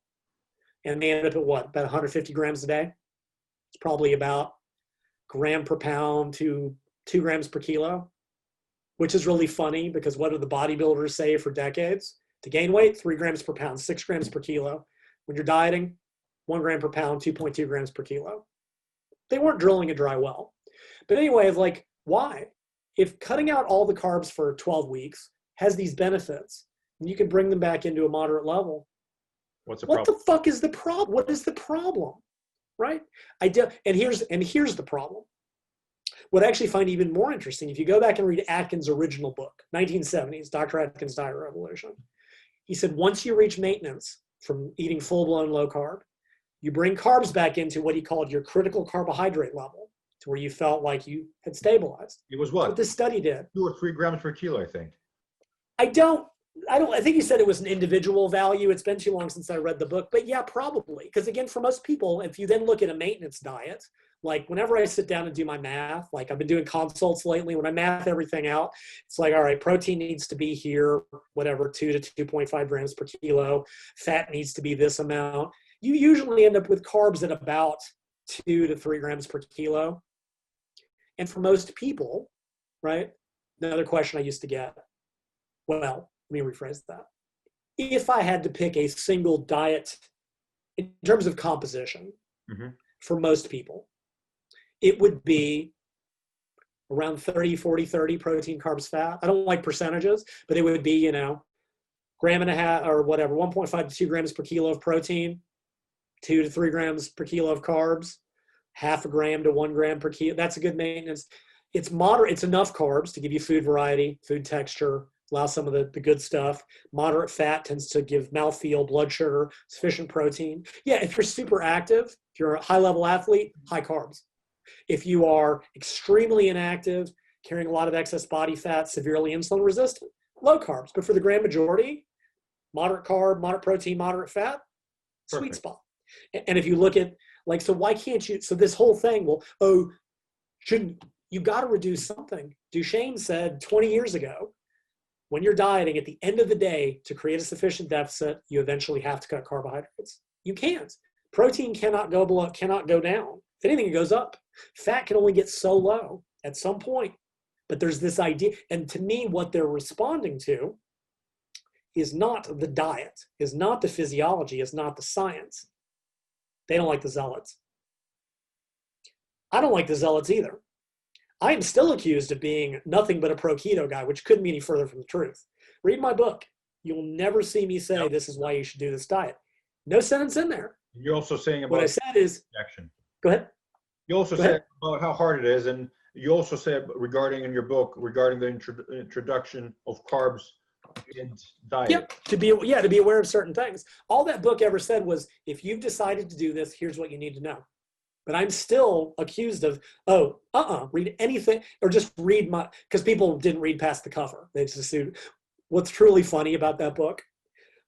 And they ended up at what, about 150 grams a day? It's probably about gram per pound to two grams per kilo, which is really funny because what do the bodybuilders say for decades? To gain weight, three grams per pound, six grams per kilo. When you're dieting, one gram per pound, 2.2 grams per kilo. They weren't drilling a dry well. But anyway, it's like, why? If cutting out all the carbs for 12 weeks has these benefits, and you can bring them back into a moderate level, What's the what problem? the fuck is the problem? What is the problem? Right? I do, and here's and here's the problem. What I actually find even more interesting, if you go back and read Atkins' original book, 1970s, Dr. Atkins' Diet Revolution, he said once you reach maintenance from eating full-blown low carb, you bring carbs back into what he called your critical carbohydrate level, to where you felt like you had stabilized. It was What what? this study did. Two or three grams per kilo, I think. I don't I don't I think you said it was an individual value. It's been too long since I read the book, but yeah, probably. Because again, for most people, if you then look at a maintenance diet, like whenever I sit down and do my math, like I've been doing consults lately, when I math everything out, it's like, all right, protein needs to be here, whatever, two to 2.5 grams per kilo. Fat needs to be this amount. You usually end up with carbs at about two to three grams per kilo. And for most people, right? Another question I used to get well, let me rephrase that. If I had to pick a single diet in terms of composition Mhm. for most people, it would be around 30, 40, 30 protein, carbs, fat. I don't like percentages, but it would be, you know, gram and a half or whatever, 1.5 to 2 grams per kilo of protein, 2 to 3 grams per kilo of carbs, half a gram to 1 gram per kilo. That's a good maintenance. It's moderate, it's enough carbs to give you food variety, food texture, allow some of the, the good stuff. Moderate fat tends to give mouthfeel, blood sugar, sufficient protein. Yeah, if you're super active, if you're a high level athlete, high carbs. If you are extremely inactive, carrying a lot of excess body fat, severely insulin resistant, low carbs. But for the grand majority, moderate carb, moderate protein, moderate fat, sweet spot. And if you look at like, so why can't you? So this whole thing, well, oh, shouldn't you got to reduce something? Duchaine said 20 years ago, when you're dieting, at the end of the day, to create a sufficient deficit, you eventually have to cut carbohydrates. You can't. Protein cannot go below, cannot go down. If anything, it goes up. Fat can only get so low at some point. But there's this idea, and to me, what they're responding to is not the diet, is not the physiology, is not the science. They don't like the zealots. I don't like the zealots either. I am still accused of being nothing but a pro keto guy, which couldn't be any further from the truth. Read my book. You'll never see me say this is why you should do this diet. No sentence in there. You're also saying about What I said is, rejection. go ahead. You also Go said ahead. about how hard it is, and you also said regarding in your book regarding the intro- introduction of carbs and diet. Yep. To be yeah, to be aware of certain things. All that book ever said was if you've decided to do this, here's what you need to know. But I'm still accused of, oh, uh-uh, read anything or just read my because people didn't read past the cover. They just assumed what's truly funny about that book.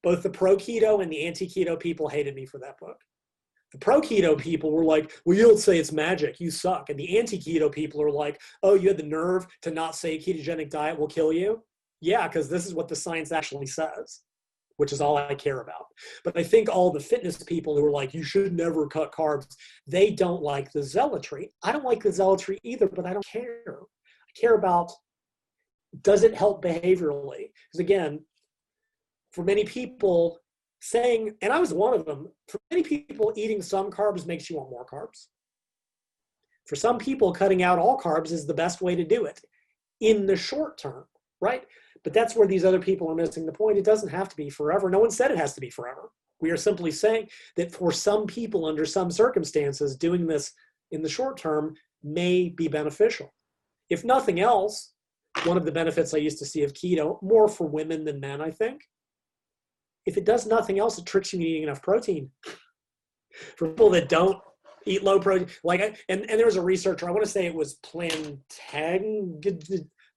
Both the pro keto and the anti keto people hated me for that book. The pro keto people were like, well, you don't say it's magic, you suck. And the anti keto people are like, oh, you had the nerve to not say ketogenic diet will kill you. Yeah, because this is what the science actually says, which is all I care about. But I think all the fitness people who are like, you should never cut carbs, they don't like the zealotry. I don't like the zealotry either, but I don't care. I care about does it help behaviorally? Because again, for many people, saying, and I was one of them, for many people, eating some carbs makes you want more carbs. For some people, cutting out all carbs is the best way to do it in the short term, right? But that's where these other people are missing the point. It doesn't have to be forever. No one said it has to be forever. We are simply saying that for some people, under some circumstances, doing this in the short term may be beneficial. If nothing else, one of the benefits I used to see of keto, more for women than men, I think, if it does nothing else, it tricks you into eating enough protein. For people that don't eat low protein, like, I, and, and there was a researcher, I want to say it was Plantag,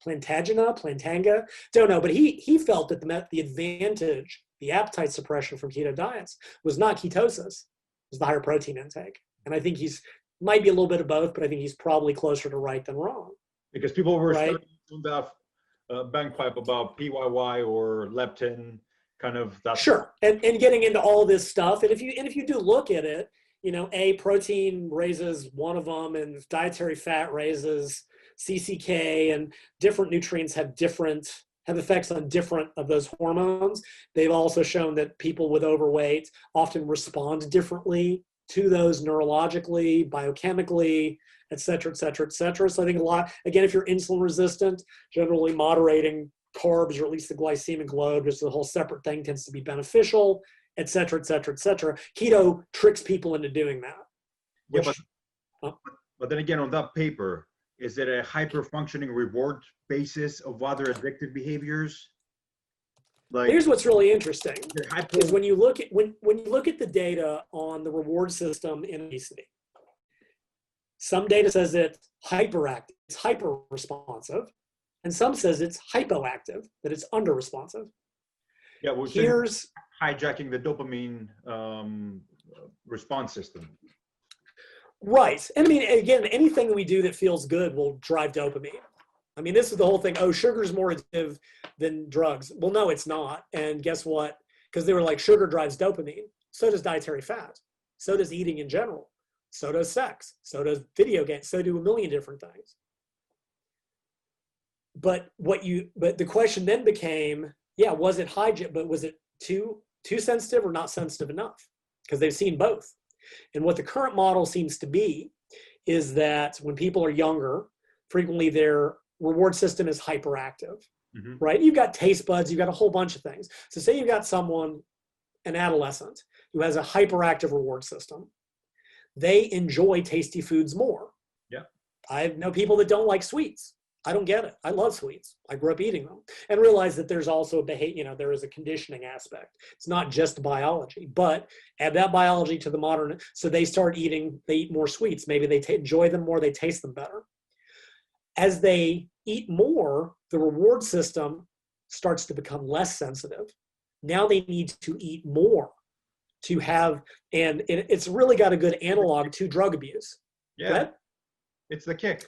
Plantagina, Plantanga, don't know, but he, he felt that the, the advantage, the appetite suppression from keto diets was not ketosis, it was the higher protein intake. And I think he's, might be a little bit of both, but I think he's probably closer to right than wrong. Because people were Right. starting on that uh, bagpipe about PYY or leptin, kind of that. Sure, and and getting into all this stuff, and if you and if you do look at it, you know, a protein raises one of them, and dietary fat raises CCK, and different nutrients have different have effects on different of those hormones. They've also shown that people with overweight often respond differently to those neurologically, biochemically, et cetera, et cetera, et cetera. So I think a lot, again, if you're insulin resistant, generally moderating carbs or at least the glycemic load, which is a whole separate thing, tends to be beneficial, et cetera, et cetera, et cetera. Keto tricks people into doing that. Yeah, which- but, but then again, on that paper, is it a hyper functioning reward basis of other addictive behaviors? Like, Here's what's really interesting is is when you look at when when you look at the data on the reward system in obesity. Some data says it's hyperactive, it's hyper responsive, and some says it's hypoactive, that it's under responsive. yeah, we're Here's hijacking the dopamine um, response system. Right. And I mean, again, anything we do that feels good will drive dopamine. I mean, this is the whole thing. Oh, sugar's more addictive than drugs. Well, no, it's not. And guess what? Because they were like, sugar drives dopamine. So does dietary fat. So does eating in general. So does sex. So does video games. So do a million different things. But what you, but the question then became, yeah, was it hijack? But was it too too sensitive or not sensitive enough? Because they've seen both. And what the current model seems to be is that when people are younger, frequently their reward system is hyperactive, Mhm. right? You've got taste buds, you've got a whole bunch of things. So, say you've got someone, an adolescent, who has a hyperactive reward system, they enjoy tasty foods more. Yeah. I know people that don't like sweets. I don't get it. I love sweets. I grew up eating them and realize that there's also a behavior, you know, there is a conditioning aspect. It's not just biology, but add that biology to the modern. So they start eating, they eat more sweets. Maybe they ta enjoy them more, they taste them better. As they eat more, the reward system starts to become less sensitive. Now they need to eat more to have, and it, it's really got a good analog to drug abuse. Yeah, Right? it's the kick.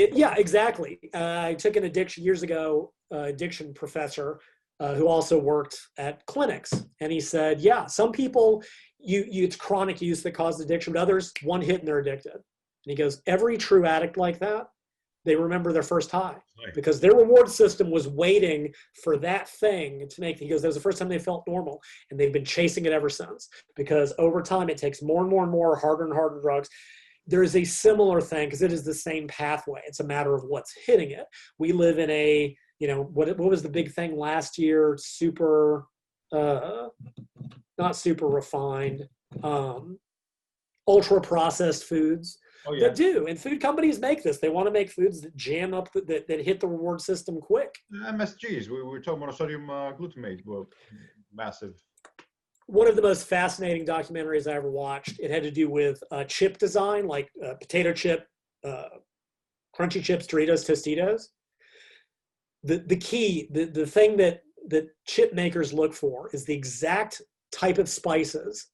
It, yeah, exactly. Uh, I took an addiction years ago, uh, addiction professor uh, who also worked at clinics, and he said, "Yeah, some people, you, you it's chronic use that causes addiction, but others, one hit and they're addicted." And he goes, "Every true addict like that, they remember their first high Right. because their reward system was waiting for that thing to make." He goes, "That was the first time they felt normal, and they've been chasing it ever since because over time it takes more and more and more, harder and harder drugs." There is a similar thing because it is the same pathway. It's a matter of what's hitting it. We live in a, you know, what what was the big thing last year? Super, uh, not super refined, um, ultra processed foods Oh yeah, that do. And food companies make this. They want to make foods that jam up the, that that hit the reward system quick. MSGs. We were talking about sodium uh, glutamate. Well, massive. One of the most fascinating documentaries I ever watched. It had to do with uh, chip design, like uh, potato chip, uh, crunchy chips, Doritos, Tostitos. The the key, the the thing that that chip makers look for is the exact type of spices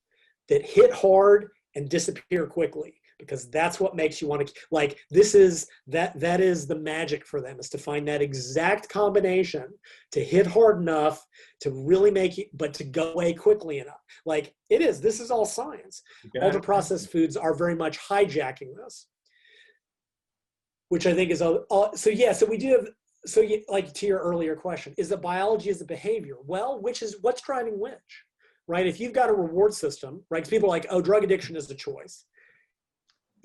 that hit hard and disappear quickly because that's what makes you want to like this is that that is the magic for them is to find that exact combination to hit hard enough to really make it but to go away quickly enough. Like it is this is all science. Ultra processed foods are very much hijacking this. Which i think is a, a- so yeah so we do have so you, like to your earlier question is it biology is it behavior? Well which is what's driving which right? If you've got a reward system right people are like oh drug addiction is a choice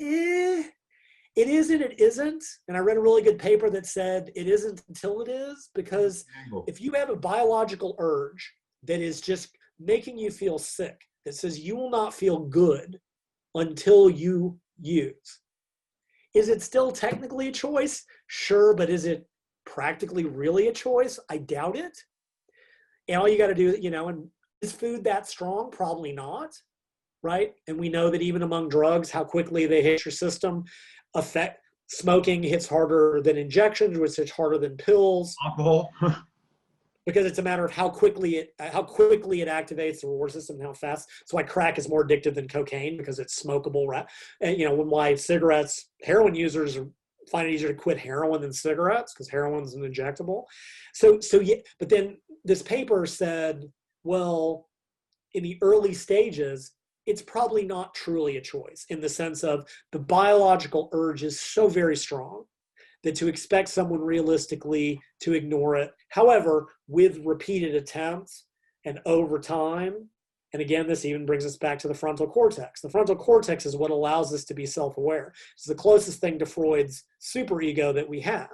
eh, it is and it isn't and i read a really good paper that said it isn't until it is because if you have a biological urge that is just making you feel sick, that says you will not feel good until you use, is it still technically a choice? Sure, but is it practically really a choice? I doubt it. And all you got to do, is, you know, and is food that strong? Probably not, right? And we know that even among drugs, how quickly they hit your system affect. Smoking hits harder than injections, which hits harder than pills Alcohol. because it's a matter of how quickly it how quickly it activates the reward system and how fast. That's why crack is more addictive than cocaine because it's smokable. Right? And you know when why cigarettes, heroin users find it easier to quit heroin than cigarettes because heroin's an injectable. So so yeah, but then this paper said, well, in the early stages, it's probably not truly a choice in the sense of the biological urge is so very strong that to expect someone realistically to ignore it. However, with repeated attempts and over time, and again, this even brings us back to the frontal cortex. The frontal cortex is what allows us to be self aware. It's the closest thing to Freud's superego that we have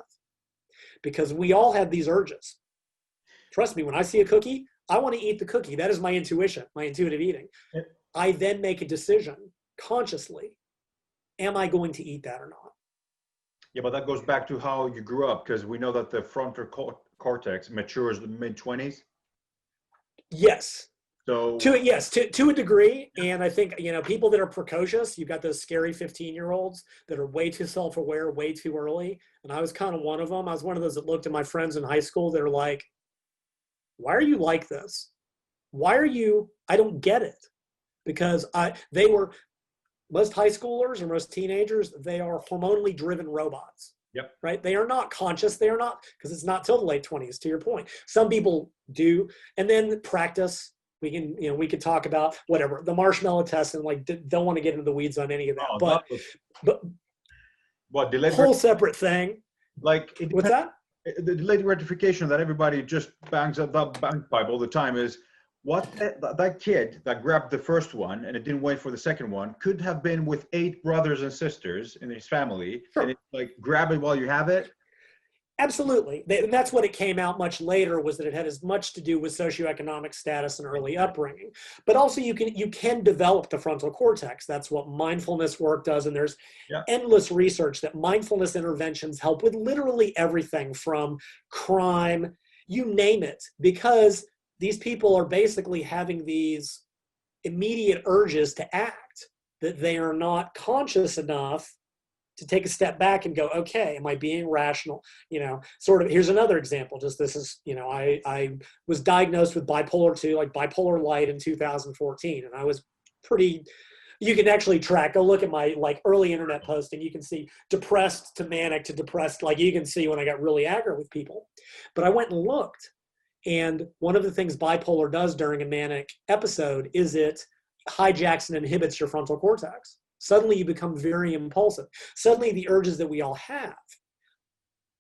because we all have these urges. Trust me, when I see a cookie, I want to eat the cookie. That is my intuition, my intuitive eating. I then make a decision consciously am I going to eat that or not? Yeah, but that goes back to how you grew up because we know that the frontal cor- cortex matures in the mid 20s. Yes, So to yes to, to a degree and i think you know people that are precocious you've got those scary 15 year olds that are way too self-aware way too early and i was kind of one of them i was one of those that looked at my friends in high school that are like why are you like this why are you i don't get it because i they were most high schoolers or most teenagers they are hormonally driven robots Yep. right they are not conscious they are not because it's not till the late 20s to your point some people do and then practice we can you know we could talk about whatever the marshmallow test and like d- don't want to get into the weeds on any of that Oh, but that was- but what delayed whole separate thing like it what's that the delayed gratification that everybody just bangs up that bagpipe all the time is what that, that- kid that grabbed the first one and it didn't wait for the second one could have been with eight brothers and sisters in his family Sure. and it's like grab it while you have it? Absolutely. And that's what it came out much later was that it had as much to do with socioeconomic status and early upbringing. But also you can you can develop the frontal cortex. That's what mindfulness work does and there's Yeah. endless research that mindfulness interventions help with literally everything from crime you name it. Because these people are basically having these immediate urges to act that they are not conscious enough to take a step back and go, okay, am I being rational? You know, sort of. Here's another example. Just this is, you know, I I was diagnosed with bipolar two, like bipolar light, in 2014, and I was pretty. You can actually track. Go look at my like early internet posting. You can see depressed to manic to depressed. Like you can see when I got really aggro with people. But I went and looked, and one of the things bipolar does during a manic episode is it hijacks and inhibits your frontal cortex. Suddenly you become very impulsive. Suddenly the urges that we all have,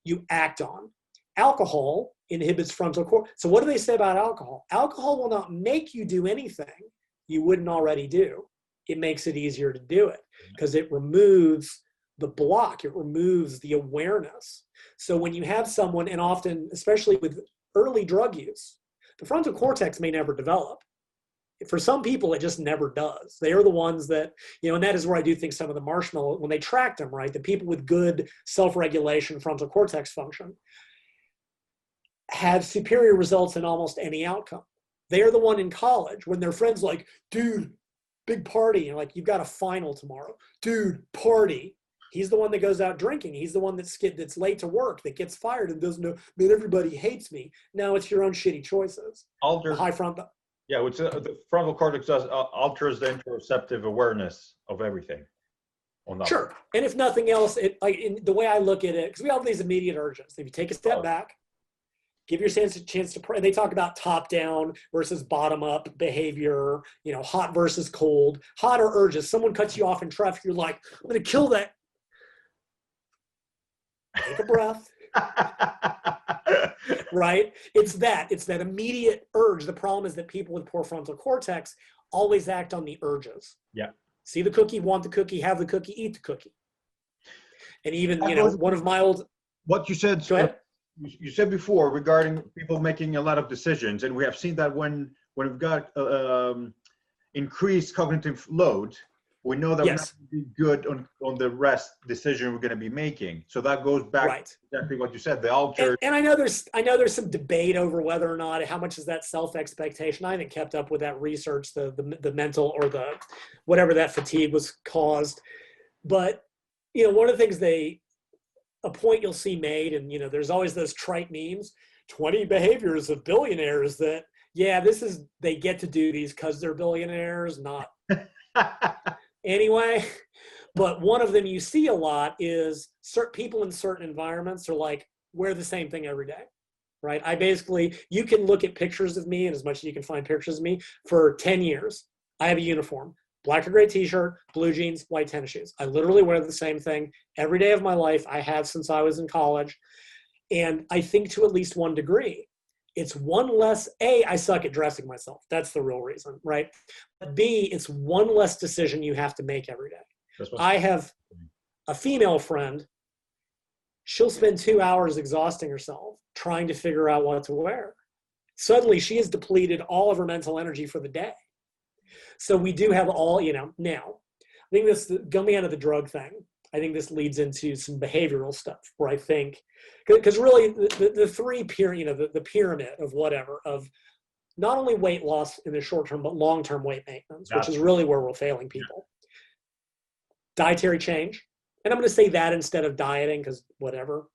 you act on. Alcohol inhibits frontal cortex. So what do they say about alcohol? Alcohol will not make you do anything you wouldn't already do. It makes it easier to do it because it removes the block, it removes the awareness. So when you have someone, and often, especially with early drug use, the frontal cortex may never develop. For some people it just never does. They are the ones that you know and that is where i do think some of the marshmallow when they tracked them right the people with good self-regulation frontal cortex function have superior results in almost any outcome. They're the one in college when their friends like dude big party and like you've got a final tomorrow. Dude party he's the one that goes out drinking he's the one that's that's late to work that gets fired and doesn't know man everybody hates me now it's your own shitty choices Alter, high front yeah, which uh, the frontal cortex does uh, alters the interoceptive awareness of everything. Well, sure, and if nothing else, it like in the way I look at it, because we have these immediate urges. If you take a step oh. back, give your sense a chance to pray. They talk about top down versus bottom up behavior. You know, hot versus cold. Hotter urges. Someone cuts you off in traffic. You're like, I'm gonna kill that. Take a breath. right? It's that. It's that immediate urge. The problem is that people with poor frontal cortex always act on the urges. Yeah. See the cookie, want the cookie, have the cookie, eat the cookie. And even, you know, one of my old. What you said. Go ahead. You said before regarding people making a lot of decisions, and we have seen that when when we've got uh, um, increased cognitive load, we know that yes. we're not be good on, on the rest decision we're going to be making. So that goes back right. to exactly what you said, the alter. And, and, I know there's I know there's some debate over whether or not how much is that self expectation. I haven't kept up with that research, the, the the mental or the whatever that fatigue was caused. But you know, one of the things they a point you'll see made, and you know, there's always those trite memes, 20 behaviors of billionaires that yeah, this is they get to do these because they're billionaires, not anyway. But one of them you see a lot is certain people in certain environments are like, wear the same thing every day. Right. I basically, you can look at pictures of me and as much as you can find pictures of me for 10 years. I have a uniform black or gray t-shirt, blue jeans, white tennis shoes. I literally wear the same thing every day of my life. I have since I was in college. And I think to at least one degree, it's one less a i suck at dressing myself. That's the real reason right? But b it's one less decision you have to make every day. I have a female friend. She'll spend two hours exhausting herself trying to figure out what to wear. Suddenly she has depleted all of her mental energy for the day. So we do have all you know now i think this coming out of the drug thing I think this leads into some behavioral stuff where I think, because really the, the, three pyramid, you know, the, the pyramid of whatever, of not only weight loss in the short term, but long term weight maintenance, which is really where we're failing people. Dietary change. And I'm going to say that instead of dieting because whatever.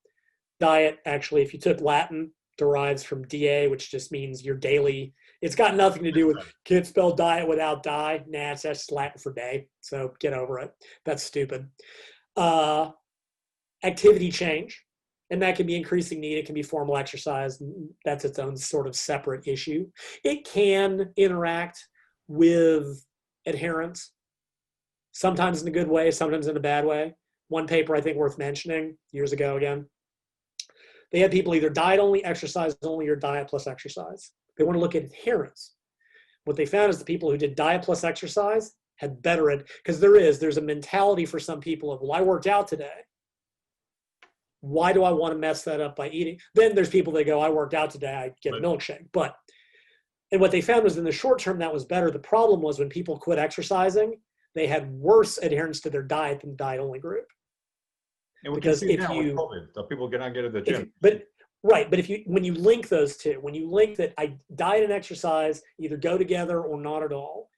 Diet, actually, if you took Latin, derives from DA, which just means your daily. It's got nothing to do with can't spell diet without die. Nah, it's just Latin for day. So get over it. That's stupid uh, activity change, and that can be increasing need. It can be formal exercise. That's its own sort of separate issue. It can interact with adherence, sometimes in a good way, sometimes in a bad way. One paper I think worth mentioning years ago again. They had people either diet only, exercise only, or diet plus exercise. They want to look at adherence. What they found is the people who did diet plus exercise had better it because there is there's a mentality for some people of well i worked out today. Why do i want to mess that up by eating? Then there's people that go i worked out today i get a milkshake. But and what they found was in the short term that was better. The problem was when people quit exercising they had worse adherence to their diet than the diet only group. And because if you COVID, people cannot get to the gym. if, but right but if you when you link those two when you link that i diet and exercise either go together or not at all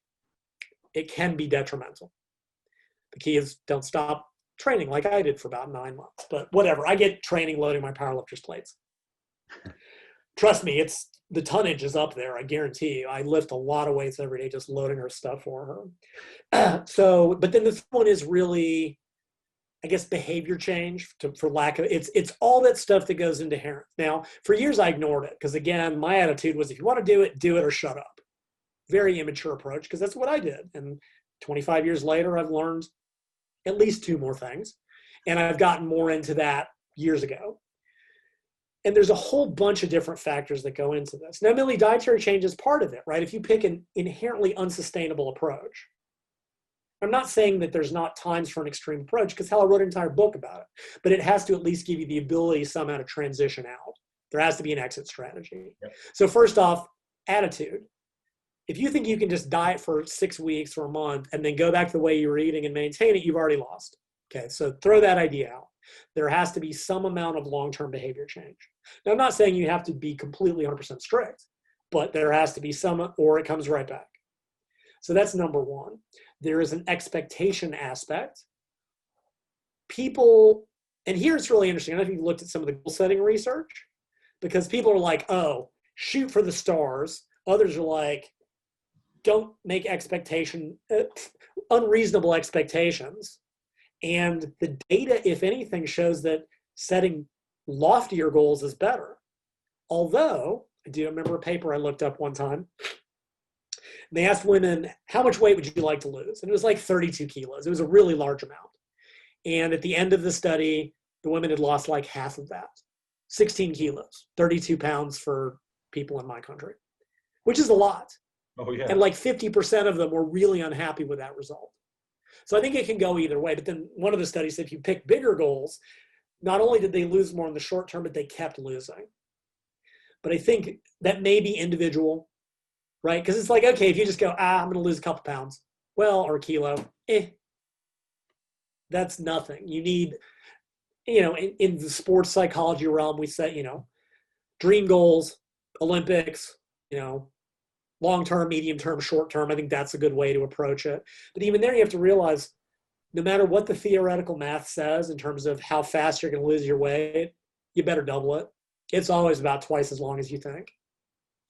it can be detrimental. The key is don't stop training like I did for about nine months. But whatever, I get training loading my powerlifters plates. Trust me, it's the tonnage is up there. I guarantee you. I lift a lot of weights every day just loading her stuff for her. so, but then this one is really, I guess, behavior change to, for lack of it's it's all that stuff that goes into hair. Now, for years I ignored it because again, my attitude was if you want to do it, do it or shut up. Very immature approach because that's what I did. And 25 years later, I've learned at least two more things, and I've gotten more into that years ago and there's a whole bunch of different factors that go into this. Now, Millie, dietary change is part of it, right? If you pick an inherently unsustainable approach, I'm not saying that there's not times for an extreme approach because hell, I wrote an entire book about it, but it has to at least give you the ability somehow to transition out. There has to be an exit strategy. Yep. So, first off, attitude. If you think you can just diet for six weeks or a month and then go back to the way you were eating and maintain it, you've already lost. Okay, so throw that idea out. There has to be some amount of long term behavior change. Now, I'm not saying you have to be completely 100% strict, but there has to be some, or it comes right back. So that's number one. There is an expectation aspect. People, and here it's really interesting. I don't know if you looked at some of the goal setting research, because people are like, oh, shoot for the stars. Others are like, don't make expectation, uh, unreasonable expectations. And the data, if anything, shows that setting loftier goals is better. Although, I do remember a paper I looked up one time. They asked women, how much weight would you like to lose? And it was like 32 kilos. It was a really large amount. And at the end of the study, the women had lost like half of that 16 kilos, 32 pounds for people in my country, which is a lot. Oh, yeah. And like 50% of them were really unhappy with that result. So I think it can go either way. But then one of the studies said if you pick bigger goals, not only did they lose more in the short term, but they kept losing. But I think that may be individual, right? Because it's like, okay, if you just go, ah, I'm going to lose a couple pounds, well, or a kilo, eh, that's nothing. You need, you know, in, in the sports psychology realm, we set, you know, dream goals, Olympics, you know, long term, medium term, short term. I think that's a good way to approach it. But even there, you have to realize no matter what the theoretical math says in terms of how fast you're going to lose your weight, you better double it. It's always about twice as long as you think.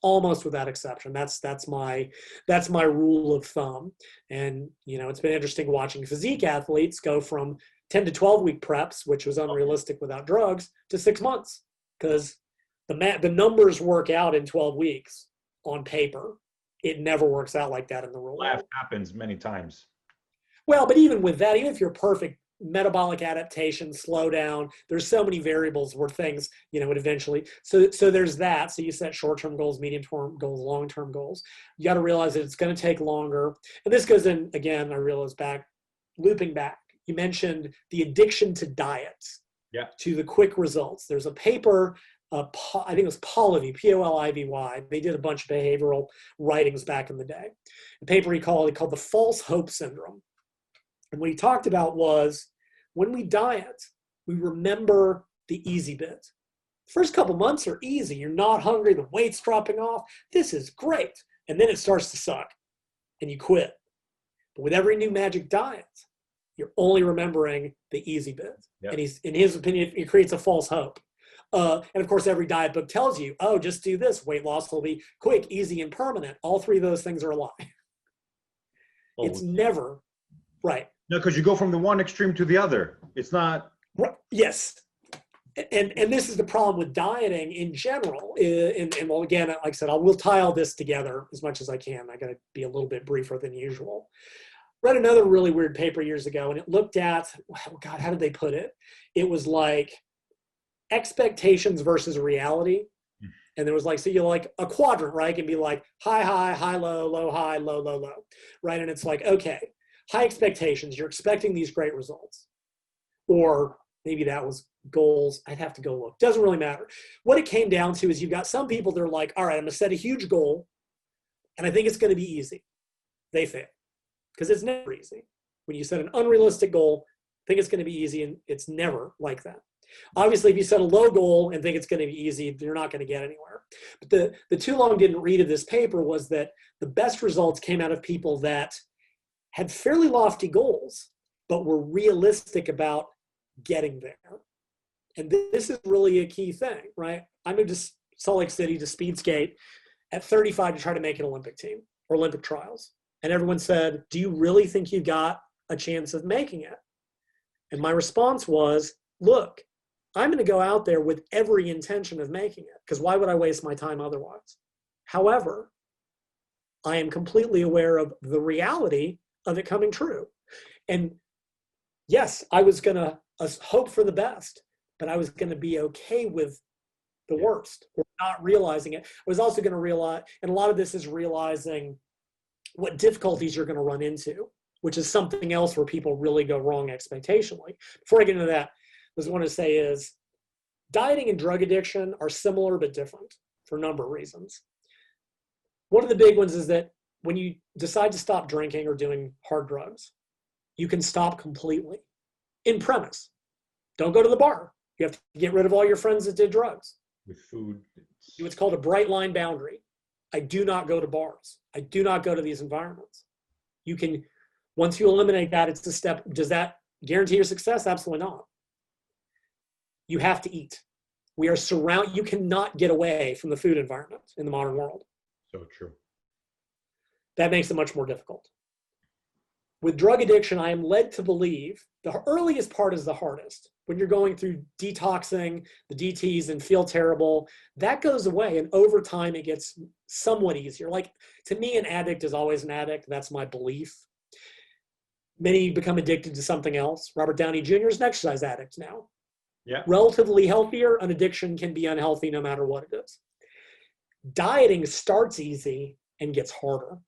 Almost without exception. That's that's my that's my rule of thumb. And you know, it's been interesting watching physique athletes go from 10 to 12 week preps, which was oh. unrealistic without drugs, to six months. Because the ma- the numbers work out in 12 weeks on paper. It never works out like that in the real world. happens many times. Well, but even with that, even if you're perfect, metabolic adaptation, slow down, there's so many variables where things, you know, would eventually. So, so there's that. So you set short-term goals, medium-term goals, long-term goals. You got to realize that it's going to take longer. And this goes in again. I realize back, looping back. You mentioned the addiction to diets. Yeah. To the quick results. There's a paper uh, I think it was Polivy, P-O-L-I-V-Y. They did a bunch of behavioral writings back in the day. A paper he called, he called the false hope syndrome. And what he talked about was when we diet, we remember the easy bit. First couple months are easy. You're not hungry, the weight's dropping off. This is great. And then it starts to suck and you quit. But with every new magic diet, you're only remembering the easy bit. Yep. And he's, in his opinion, it creates a false hope. Uh, and of course, every diet book tells you, oh, just do this. Weight loss will be quick, easy, and permanent. All three of those things are a lie. Oh. It's never right. No, because you go from the one extreme to the other. It's not. Right. Yes. And and this is the problem with dieting in general. And, and well, again, like I said, I will tie all this together as much as I can. I got to be a little bit briefer than usual. Read another really weird paper years ago, and it looked at, oh God, how did they put it? It was like expectations versus reality. Hmm. And there was like, so you're like a quadrant, right? It can be like high, high, high, low, low, high, low, low, low, right? And it's like, okay, high expectations. You're expecting these great results. Or maybe that was goals. I'd have to go look. Doesn't really matter. What it came down to is you've got some people that are like, all right, I'm going to set a huge goal and I think it's going to be easy. They fail because it's never easy. When you set an unrealistic goal, think it's going to be easy and it's never like that. Obviously, if you set a low goal and think it's going to be easy, you're not going to get anywhere. But the, the too long didn't read of this paper was that the best results came out of people that had fairly lofty goals but we're realistic about getting there. And this is really a key thing, right? I moved to Salt Lake City to speed skate at 35 to try to make an Olympic team or Olympic trials. And everyone said, Do you really think you got a chance of making it? And my response was, Look, I'm going to go out there with every intention of making it because why would I waste my time otherwise? However, I am completely aware of the reality of it coming true. And yes, I was going to uh, hope for the best, but I was going to be okay with the worst or not realizing it. I was also going to realize, and a lot of this is realizing what difficulties you're going to run into, which is something else where people really go wrong expectationally. Before I get into that, I just want to say is dieting and drug addiction are similar but different for a number of reasons. One of the big ones is that when you decide to stop drinking or doing hard drugs, you can stop completely in premise. Don't go to the bar. You have to get rid of all your friends that did drugs. With food. It's what's called a bright line boundary. I do not go to bars. I do not go to these environments. You can, once you eliminate that, it's a step. Does that guarantee your success? Absolutely not. You have to eat. We are surrounded, you cannot get away from the food environment in the modern world. So true. That makes it much more difficult. With drug addiction, I am led to believe the earliest part is the hardest. When you're going through detoxing, the DTs, and feel terrible, that goes away. And over time, it gets somewhat easier. Like to me, an addict is always an addict. That's my belief. Many become addicted to something else. Robert Downey Jr. is an exercise addict now. Yeah. Relatively healthier, an addiction can be unhealthy no matter what it is. Dieting starts easy and gets harder.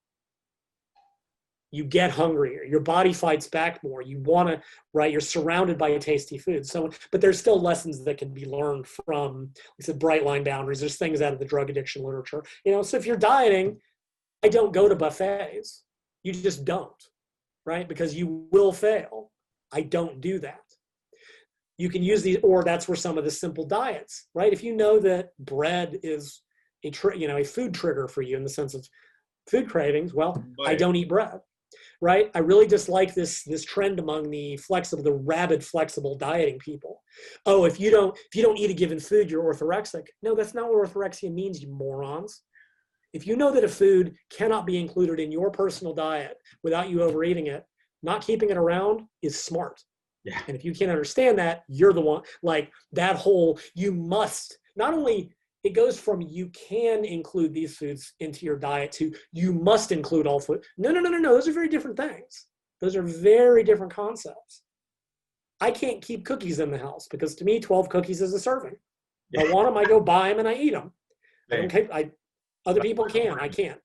You get hungrier. Your body fights back more. You want to right you're surrounded by tasty food. So but there's still lessons that can be learned from like said bright line boundaries. There's things out of the drug addiction literature. You know so if you're dieting i don't go to buffets. You just don't right? Because you will fail. I don't do that you can use these or that's where some of the simple diets right if you know that bread is a tr- you know a food trigger for you in the sense of food cravings well i don't eat bread right? I really dislike this this trend among the flexible, the rabid flexible dieting people. Oh, if you don't if you don't eat a given food, you're orthorexic. No, that's not what orthorexia means, you morons. If you know that a food cannot be included in your personal diet without you overeating it, not keeping it around is smart. Yeah. And if you can't understand that, you're the one like that whole you must not only it goes from you can include these foods into your diet to you must include all food. No, no, no, no, no. Those are very different things. Those are very different concepts. I can't keep cookies in the house because to me, 12 cookies is a serving. Yeah. I want them, I go buy them and I eat them. Keep, I, other people can, I can't.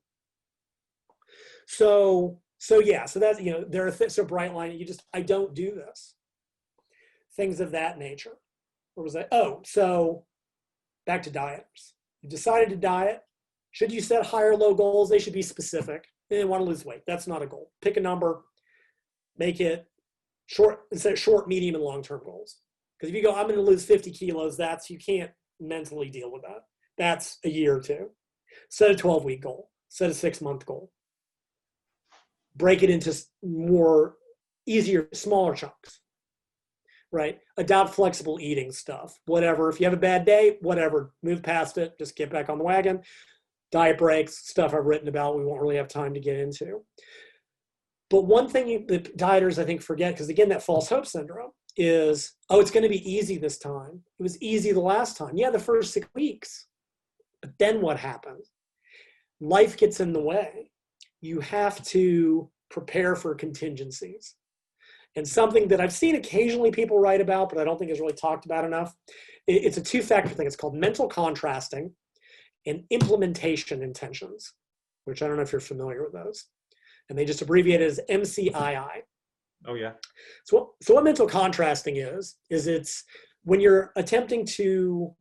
So, so yeah, so that's, you know, there are th- so bright line, you just, I don't do this. Things of that nature. Or was that? Oh, so back to dieters. You decided to diet. Should you set high or low goals? They should be specific. They want to lose weight. That's not a goal. Pick a number, make it short instead of short, medium, and long-term goals. Because if you go, I'm going to lose 50 kilos, that's you can't mentally deal with that. That's a year or two. Set a 12-week goal. Set a six-month goal. Break it into more easier, smaller chunks right? Adopt flexible eating stuff, whatever. If you have a bad day, whatever, move past it, just get back on the wagon. Diet breaks, stuff I've written about, we won't really have time to get into. But one thing the dieters, I think, forget, because again, that false hope syndrome is, oh, it's going to be easy this time. It was easy the last time. Yeah, the first six weeks. But then what happens? Life gets in the way. You have to prepare for contingencies and something that I've seen occasionally people write about, but I don't think is really talked about enough. It's a two factor thing. It's called mental contrasting and implementation intentions, which I don't know if you're familiar with those. And they just abbreviate it as MCII. Oh, yeah. So, what, so what mental contrasting is, is it's when you're attempting to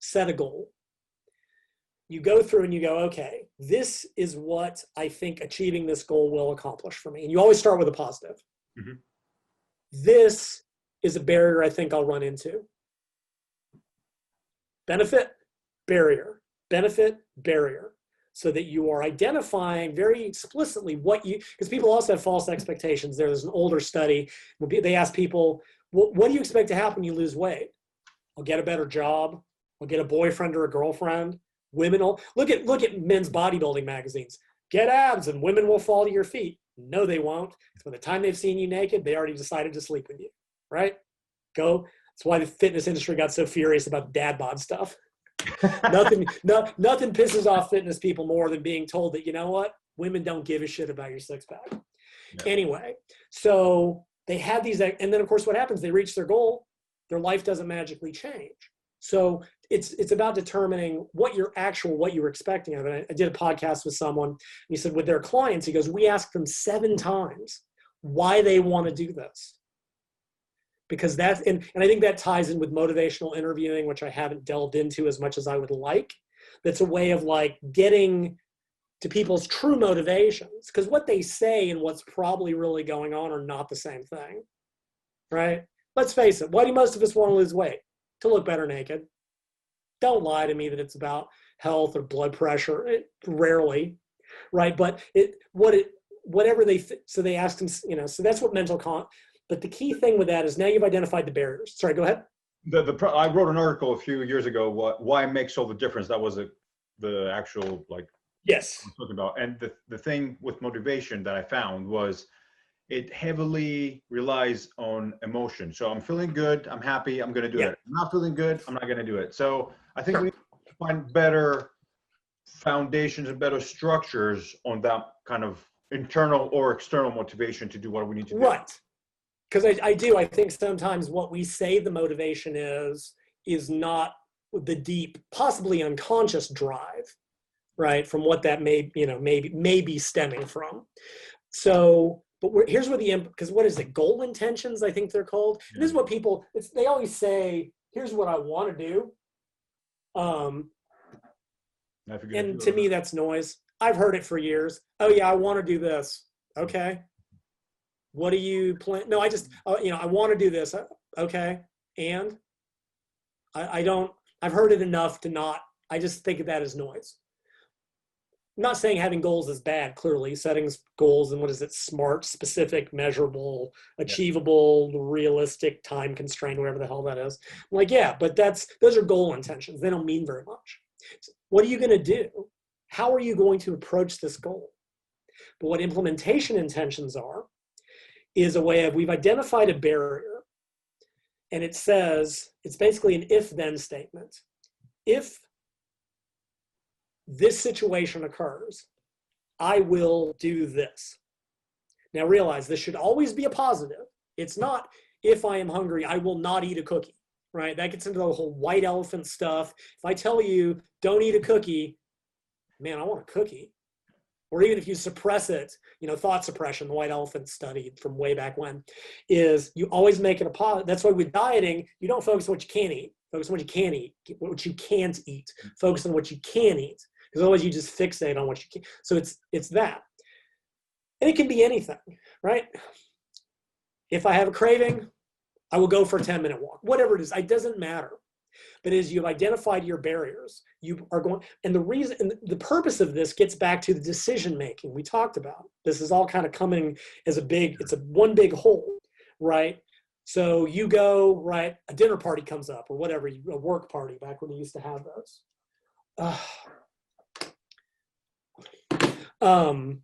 set a goal, you go through and you go, okay, this is what I think achieving this goal will accomplish for me. And you always start with a positive. Mm-hmm. This is a barrier I think I'll run into. Benefit, barrier, benefit, barrier. so that you are identifying very explicitly what you because people also have false expectations. There's an older study they ask people what, what do you expect to happen when you lose weight? I'll get a better job. I'll get a boyfriend or a girlfriend. Women will look at look at men's bodybuilding magazines. Get abs and women will fall to your feet no they won't by the time they've seen you naked they already decided to sleep with you right? Go that's why the fitness industry got so furious about dad bod stuff. Nothing no, nothing pisses off fitness people more than being told that you know what? Women don't give a shit about your six pack. Yeah. anyway so they had these and then of course what happens? They reach their goal. Their life doesn't magically change so it's it's about determining what your actual what you were expecting of it. I, did a podcast with someone and he said with their clients he goes we ask them seven times why they want to do this. Because that's and, and i think that ties in with motivational interviewing which i haven't delved into as much as i would like. That's a way of like getting to people's true motivations because what they say and what's probably really going on are not the same thing right? Let's face it why do most of us want to lose weight to look better naked. Don't lie to me that it's about health or blood pressure it, rarely right? But it what it whatever they th- so they ask them you know so that's what mental con but the key thing with that is now you've identified the barriers. Sorry go ahead. The, the, I wrote an article a few years ago, what, why it makes all the difference. That was a, the actual, like, yes. I'm talking about. And the, the thing with motivation that I found was it heavily relies on emotion. So I'm feeling good, I'm happy, I'm gonna do Yeah. it. I'm not feeling good, I'm not gonna do it. So I think we need to find better foundations and better structures on that kind of internal or external motivation to do what we need to do. Right. Because I, I do. I think sometimes what we say the motivation is is not the deep, possibly unconscious drive, right? From what that may, you know, maybe may be stemming from. So, but here's where the because what is it? Goal intentions, I think they're called. This is what people. It's, they always say, "Here's what I want to do." Um, Now, if you're gonna and to me, that's noise. I've heard it for years. Oh yeah, I want to do this. Okay. What do you plan? No, I just, uh, you know, I want to do this. Uh, Okay. And I, I don't, I've heard it enough to not, I just think of that as noise. I'm not saying having goals is bad, clearly. Setting goals and what is it? Smart, specific, measurable, achievable, realistic, time constrained, whatever the hell that is. I'm like, yeah, but that's, those are goal intentions. They don't mean very much. What are you going to do? How are you going to approach this goal? But what implementation intentions are is a way of we've identified a barrier and it says it's basically an if then statement. If this situation occurs, I will do this. Now realize this should always be a positive. It's not if I am hungry, I will not eat a cookie, right? That gets into the whole white elephant stuff. If I tell you don't eat a cookie, man, I want a cookie. Or even if you suppress it, you know, thought suppression, the white elephant study from way back when, is you always make it a positive. That's why with dieting, you don't focus on what you can't eat. Focus on what you can eat, what you can't eat. Focus on what you can eat. Because otherwise you just fixate on what you can. So it's it's that. And it can be anything, right? If I have a craving, I will go for a 10 minute walk. Whatever it is, it doesn't matter but as you've identified your barriers you are going and the reason and the purpose of this gets back to the decision making we talked about this is all kind of coming as a big it's a one big whole right so you go right a dinner party comes up or whatever a work party back when you used to have those uh, um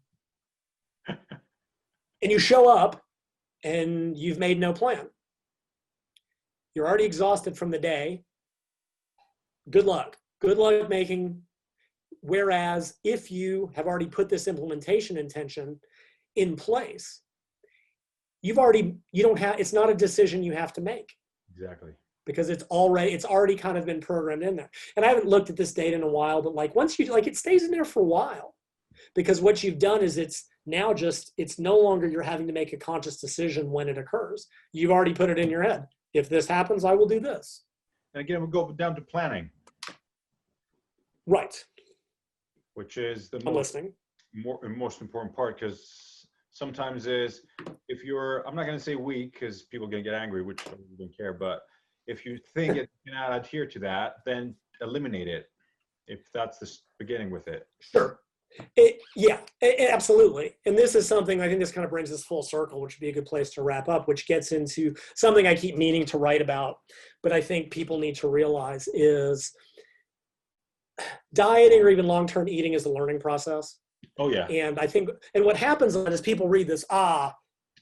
and you show up and you've made no plan you're already exhausted from the day good luck. Good luck making. Whereas if you have already put this implementation intention in place, you've already, you don't have, it's not a decision you have to make Exactly. because it's already, it's already kind of been programmed in there. And I haven't looked at this data in a while, but like once you, like it stays in there for a while because what you've done is it's now just, it's no longer you're having to make a conscious decision when it occurs. You've already put it in your head. If this happens, I will do this. And again, we'll go down to planning, Right. which is the I'm most listening. more most important part because sometimes is if you're i'm not going to say weak because people are going to get angry which I don't care but if you think it cannot adhere to that then eliminate it if that's the beginning with it. Sure. It, yeah, a- absolutely. And this is something I think this kind of brings us full circle, which would be a good place to wrap up, which gets into something I keep meaning to write about, but I think people need to realize is dieting or even long term eating is a learning process. Oh yeah, And I think, and what happens is people read this, ah,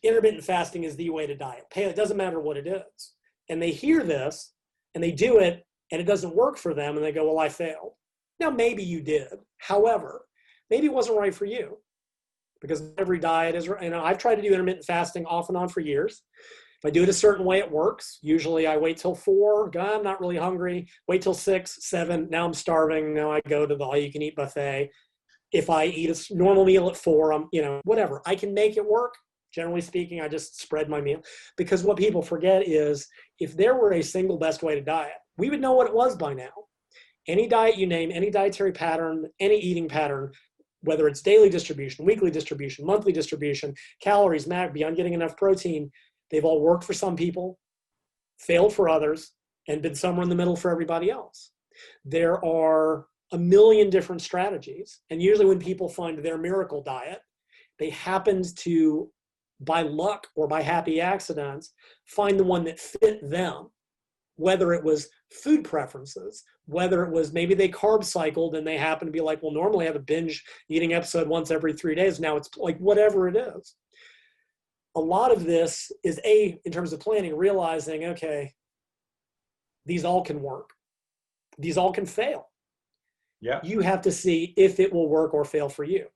intermittent fasting is the way to diet. It doesn't matter what it is. And they hear this and they do it and it doesn't work for them and they go, well, I failed. Now, maybe you did. However, maybe it wasn't right for you because every diet is, know, I've tried to do intermittent fasting off and on for years. If I do it a certain way, it works. Usually I wait till four, go, I'm not really hungry, wait till six, seven, now I'm starving. Now I go to the all you can eat buffet if I eat a normal meal at four, I'm, you know, whatever. I can make it work. Generally speaking, I just spread my meal. Because what people forget is if there were a single best way to diet, we would know what it was by now. Any diet you name, any dietary pattern, any eating pattern, whether it's daily distribution, weekly distribution, monthly distribution, calories, MAC, beyond getting enough protein, they've all worked for some people, failed for others, and been somewhere in the middle for everybody else. There are a million different strategies. And usually, when people find their miracle diet, they happen to, by luck or by happy accidents, find the one that fit them. Whether it was food preferences, whether it was maybe they carb cycled and they happen to be like, well, normally I have a binge eating episode once every three days. Now it's like whatever it is. A lot of this is A, in terms of planning, realizing, okay, these all can work, these all can fail yeah, you have to see if it will work or fail for you.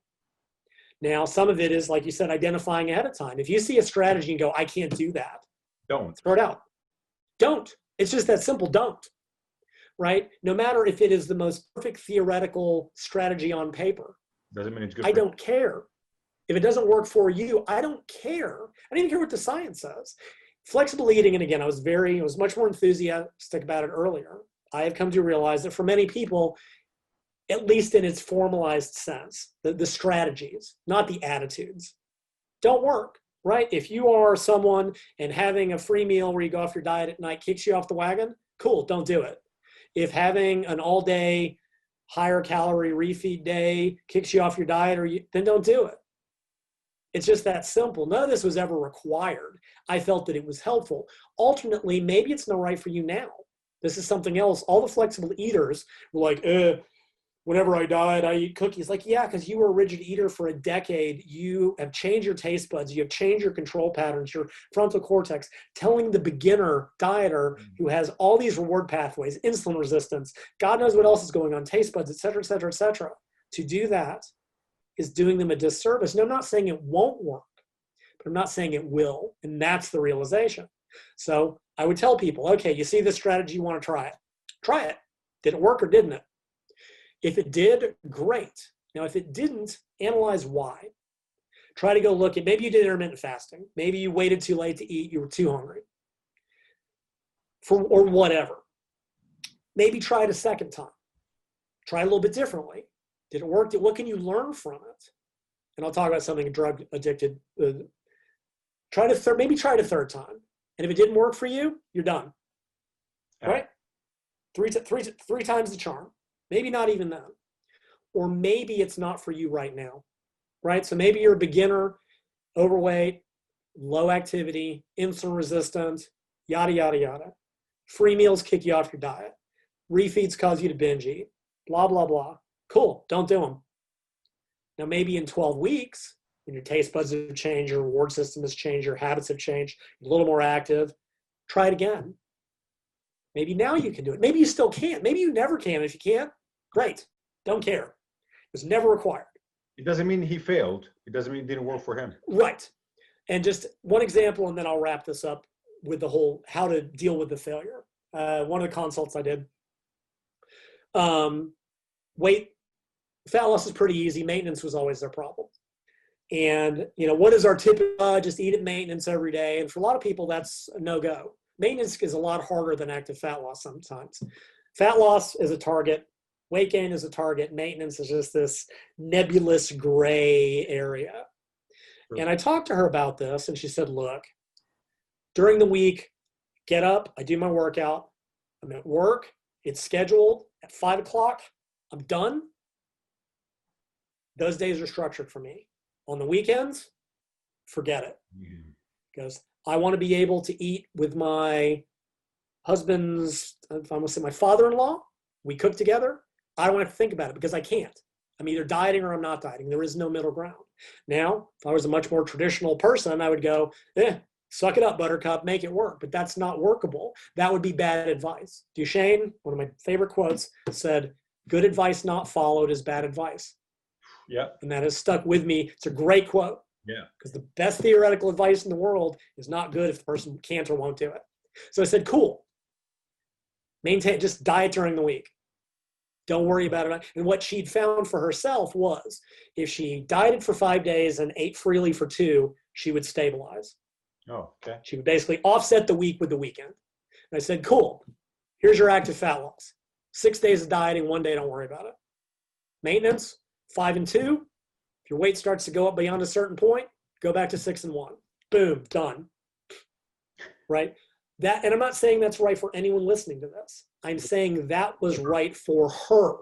Now, some of it is, like you said, identifying ahead of time. If you see a strategy and go, I can't do that, don't. throw it out. Don't. It's just that simple. Don't. Right? No matter if it is the most perfect theoretical strategy on paper, Doesn't mean it's good. I don't care. If it doesn't work for you, I don't care. I don't even care what the science says. Flexible eating, and again, I was very, I was much more enthusiastic about it earlier. I have come to realize that for many people, at least in its formalized sense, the, the strategies, not the attitudes, don't work, right? If you are someone and having a free meal where you go off your diet at night kicks you off the wagon, cool, don't do it. If having an all day higher calorie refeed day kicks you off your diet, or you, then don't do it. It's just that simple. None of this was ever required. I felt that it was helpful. Alternately, maybe it's not right for you now. This is something else. All the flexible eaters were like, eh, whenever I diet, I eat cookies. Like, yeah, because you were a rigid eater for a decade. You have changed your taste buds. You have changed your control patterns, your frontal cortex. Telling the beginner dieter mm-hmm. who has all these reward pathways, insulin resistance, God knows what else is going on, taste buds, et cetera, et cetera, et cetera, to do that is doing them a disservice. And I'm not saying it won't work, but I'm not saying it will. And that's the realization. So I would tell people, okay, you see this strategy, you want to try it. Try it. Did it work or didn't it? If it did, great. Now, if it didn't, analyze why. Try to go look at maybe you did intermittent fasting. Maybe you waited too late to eat, you were too hungry. For or whatever. Maybe try it a second time. Try it a little bit differently. Did it work? What can you learn from it? And I'll talk about something drug addicted. Uh, try to third, maybe try it a third time. And if it didn't work for you, you're done. Yeah. Right? Three, t- three, t- three times the charm. Maybe not even that. Or maybe it's not for you right now. Right? So maybe you're a beginner, overweight, low activity, insulin resistant, yada, yada, yada. Free meals kick you off your diet. Refeeds cause you to binge eat. Blah, blah, blah. Cool. Don't do them. Now, maybe in 12 weeks, when your taste buds have changed, your reward system has changed, your habits have changed, a little more active, try it again. Maybe now you can do it. Maybe you still can't. Maybe you never can. If you can't, great. Don't care. It was never required. It doesn't mean he failed. It doesn't mean it didn't work for him. Right. And just one example, and then I'll wrap this up with the whole how to deal with the failure. Uh, one of the consults I did. Um, weight, fat loss is pretty easy. Maintenance was always their problem. And you know, what is our tip? Uh, just eat at maintenance every day. And for a lot of people, that's a no go. Maintenance is a lot harder than active fat loss sometimes. Fat loss is a target. Weight gain is a target. Maintenance is just this nebulous gray area. And I talked to her about this, and she said, Look, during the week, get up, I do my workout. I'm at work, it's scheduled at five o'clock. I'm done. Those days are structured for me. On the weekends, forget it. Mhm. Because I want to be able to eat with my husband's, I'm going to say my father in law. We cook together. I don't have to think about it because I can't. I'm either dieting or I'm not dieting. There is no middle ground. Now, if I was a much more traditional person, I would go, eh, suck it up, buttercup, make it work. But that's not workable. That would be bad advice. Duchaine, one of my favorite quotes, said, good advice not followed is bad advice. Yeah, And that has stuck with me. It's a great quote yeah. because the best theoretical advice in the world is not good if the person can't or won't do it. So I said, cool. Maintain, just diet during the week. Don't worry about it. And what she'd found for herself was if she dieted for five days and ate freely for two, she would stabilize. Oh, okay. She would basically offset the week with the weekend. And I said, cool. Here's your active fat loss. Six days of dieting, one day, don't worry about it. Maintenance, five and two. If your weight starts to go up beyond a certain point, go back to six and one. Boom, done. Right? That, and I'm not saying that's right for anyone listening to this. I'm saying that was right for her,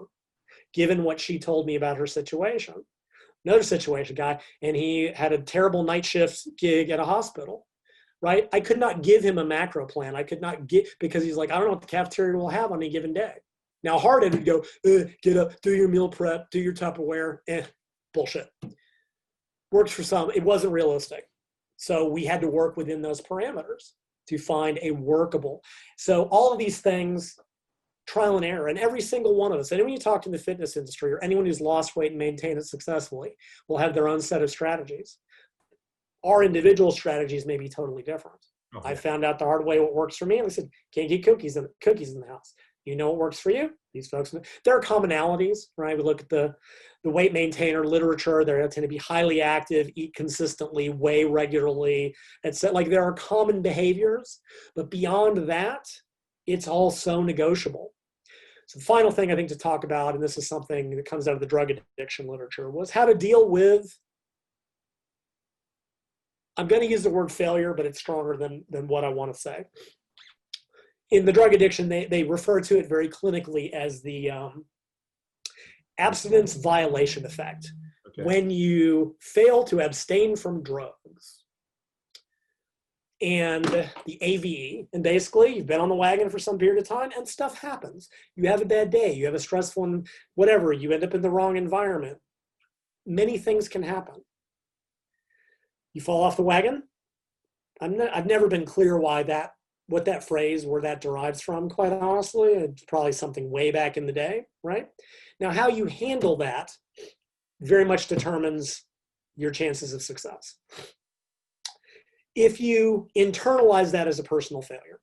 given what she told me about her situation. Another situation, guy, and he had a terrible night shift gig at a hospital right? I could not give him a macro plan. I could not get because he's like, I don't know what the cafeteria will have on any given day. Now, Harded would go, eh, get up, do your meal prep, do your Tupperware. Eh, bullshit. Works for some. It wasn't realistic. So we had to work within those parameters to find a workable. So all of these things, trial and error, and every single one of us, and when you talk to in the fitness industry or anyone who's lost weight and maintained it successfully, will have their own set of strategies our individual strategies may be totally different. Oh, I found out the hard way what works for me, and I said, "Can't get cookies in cookies in the house." You know what works for you? These folks. There are commonalities, right? We look at the the weight maintainer literature. They tend to be highly active, eat consistently, weigh regularly. It's like there are common behaviors, but beyond that, it's all so negotiable. So the final thing I think to talk about, and this is something that comes out of the drug addiction literature, was how to deal with I'm going to use the word failure, but it's stronger than, than what I want to say. In the drug addiction, they, they refer to it very clinically as the um, abstinence violation effect. Okay. When you fail to abstain from drugs and the AVE, and basically you've been on the wagon for some period of time and stuff happens. You have a bad day, you have a stressful one, whatever, you end up in the wrong environment. Many things can happen you fall off the wagon. I'm not, I've never been clear why that, what that phrase, where that derives from, quite honestly. It's probably something way back in the day, right? Now, how you handle that very much determines your chances of success. If you internalize that as a personal failure,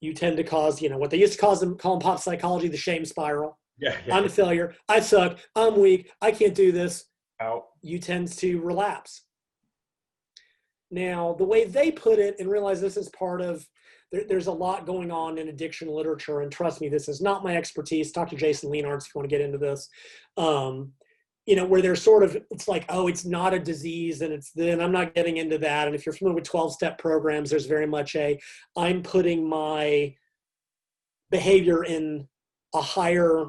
you tend to cause, you know, what they used to cause them, call in pop psychology, the shame spiral. Yeah, yeah. I'm a failure. I suck. I'm weak. I can't do this Out. you tend to relapse. Now, the way they put it, and realize this is part of, there, there's a lot going on in addiction literature, and trust me, this is not my expertise. Talk to Jason Leonards if you want to get into this. Um, you know, where they're sort of, it's like, oh, it's not a disease, and it's then I'm not getting into that. And if you're familiar with 12 step programs, there's very much a, I'm putting my behavior in a higher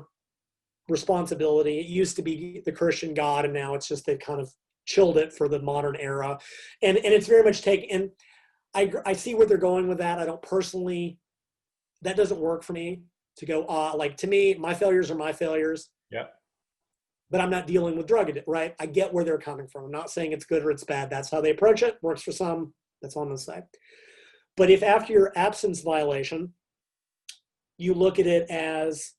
responsibility. It used to be the Christian God, and now it's just they've kind of chilled it for the modern era, and and it's very much taken. And I I see where they're going with that. I don't personally. That doesn't work for me to go. Uh, like to me, my failures are my failures. Yeah. But I'm not dealing with drug addict, right? I get where they're coming from. I'm not saying it's good or it's bad. That's how they approach it. Works for some. That's all I'm gonna say. But if after your abstinence violation, you look at it as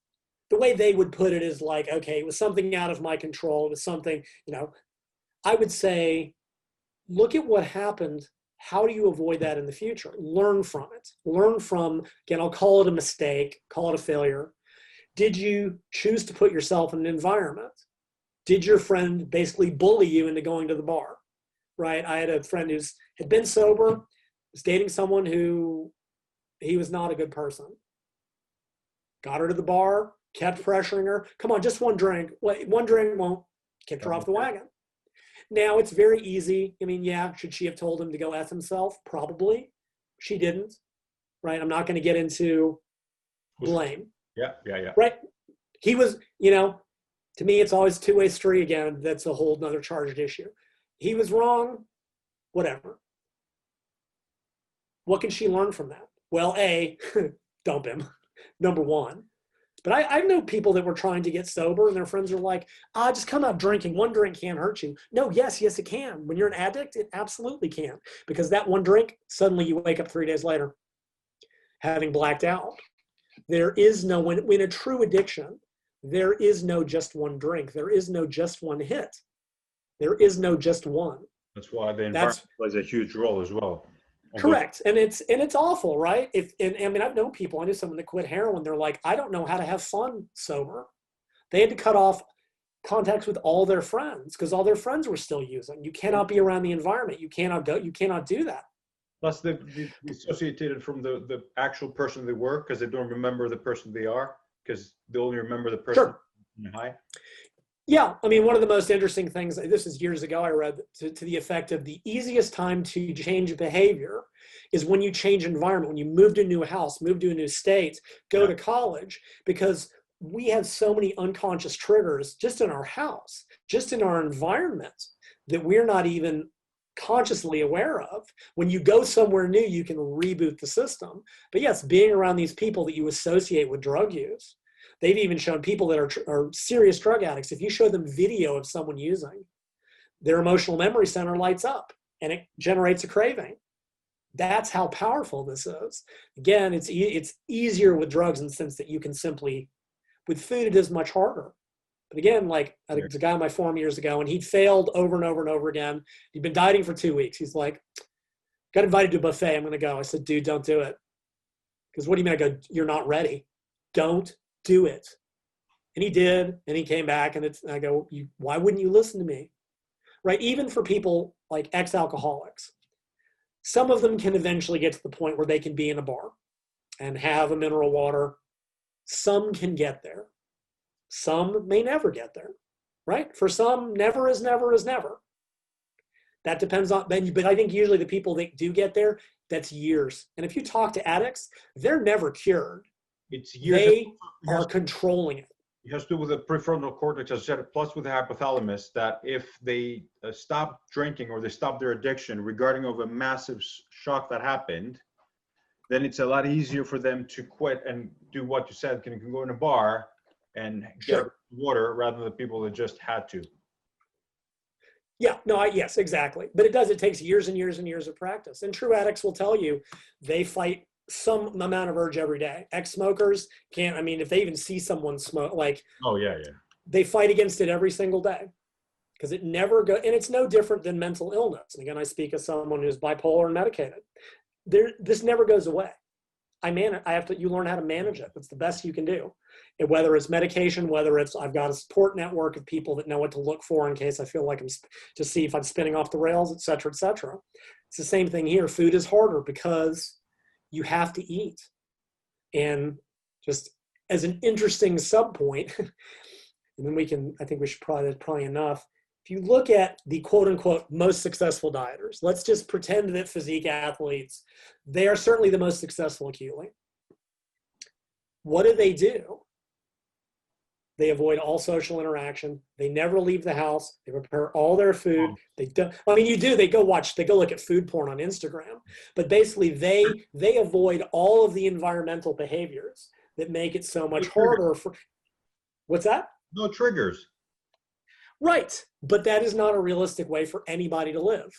the way they would put it is like, okay, it was something out of my control. It was something, you know, I would say, look at what happened. How do you avoid that in the future? Learn from it. Learn from, again, I'll call it a mistake, call it a failure. Did you choose to put yourself in an environment? Did your friend basically bully you into going to the bar? Right? I had a friend who's had been sober, was dating someone who he was not a good person. Got her to the bar, kept pressuring her. Come on, just one drink. One drink won't kick her off the wagon. Now it's very easy. I mean, yeah, should she have told him to go F himself? Probably. She didn't. Right? I'm not going to get into blame. Yeah, yeah, yeah. Right? he was, you know, to me, it's always two way street again. That's a whole nother charged issue. He was wrong, whatever. What can she learn from that? Well, A, dump him, number one. But I, I know people that were trying to get sober and their friends are like, ah, just come out drinking. One drink can't hurt you. No, yes, yes, it can. When you're an addict, it absolutely can. Because that one drink, suddenly you wake up three days later having blacked out. There is no, when, when a true addiction, there is no just one drink. There is no just one hit. There is no just one. That's why the environment That's plays a huge role as well. correct. And it's and it's awful, right? If and I mean I've known people, I knew someone that quit heroin, they're like, I don't know how to have fun sober. They had to cut off contacts with all their friends because all their friends were still using. You cannot be around the environment. You cannot go, you cannot do that. Plus, they they dissociated from the, the actual person they were because they don't remember the person they are because they only remember the person Sure. high. Yeah, I mean, one of the most interesting things, this is years ago, I read to, to the effect of the easiest time to change behavior is when you change environment, when you move to a new house, move to a new state, go Yeah. to college, because we have so many unconscious triggers just in our house, just in our environment that we're not even consciously aware of. When you go somewhere new, you can reboot the system. But yes, being around these people that you associate with drug use, they've even shown people that are, are serious drug addicts if you show them video of someone using their emotional memory center lights up and it generates a craving. That's how powerful this is. Again it's e- it's easier with drugs in the sense that you can simply with food it is much harder. But again like i think there's a guy on my forum years ago and he'd failed over and over and over again. He'd been dieting for two weeks. He's like got invited to a buffet. I'm gonna go. I said dude don't do it. Because what do you mean i go you're not ready. Don't do it. And he did, and he came back, and it's. I go, why wouldn't you listen to me? Right? Even for people like ex-alcoholics, some of them can eventually get to the point where they can be in a bar and have a mineral water. Some can get there. Some may never get there. Right? For some, never is never is never. That depends on but I think usually the people that do get there, that's years. And if you talk to addicts, they're never cured. It's. They are controlling it. it has to do with the prefrontal cortex, as I said, plus with the hypothalamus, that if they uh, stop drinking or they stop their addiction, regarding of a massive shock that happened, then it's a lot easier for them to quit and do what you said, can, can go in a bar and get Sure. water rather than the people that just had to. Yeah, no, I, yes, exactly. But it does, it takes years and years and years of practice. And true addicts will tell you they fight some amount of urge every day. Ex smokers can't, I mean, if they even see someone smoke, like Oh, yeah, yeah. they fight against it every single day. Because it never go and it's no different than mental illness. And again i speak as someone who's bipolar and medicated. There this never goes away. I man i have to you learn how to manage it. It's the best you can do. And whether it's medication whether it's i've got a support network of people that know what to look for in case i feel like i'm sp- to see if i'm spinning off the rails et cetera et cetera. It's the same thing here. Food is harder because you have to eat. And just as an interesting sub point and then we can i think we should probably that's probably enough. If you look at the quote unquote most successful dieters let's just pretend that physique athletes they are certainly the most successful acutely what do they do they avoid all social interaction. They never leave the house. They prepare all their food. They don't i mean you do they go watch they go look at food porn on instagram. But basically they they avoid all of the environmental behaviors that make it so much harder for what's that? No triggers. Right. But that is not a realistic way for anybody to live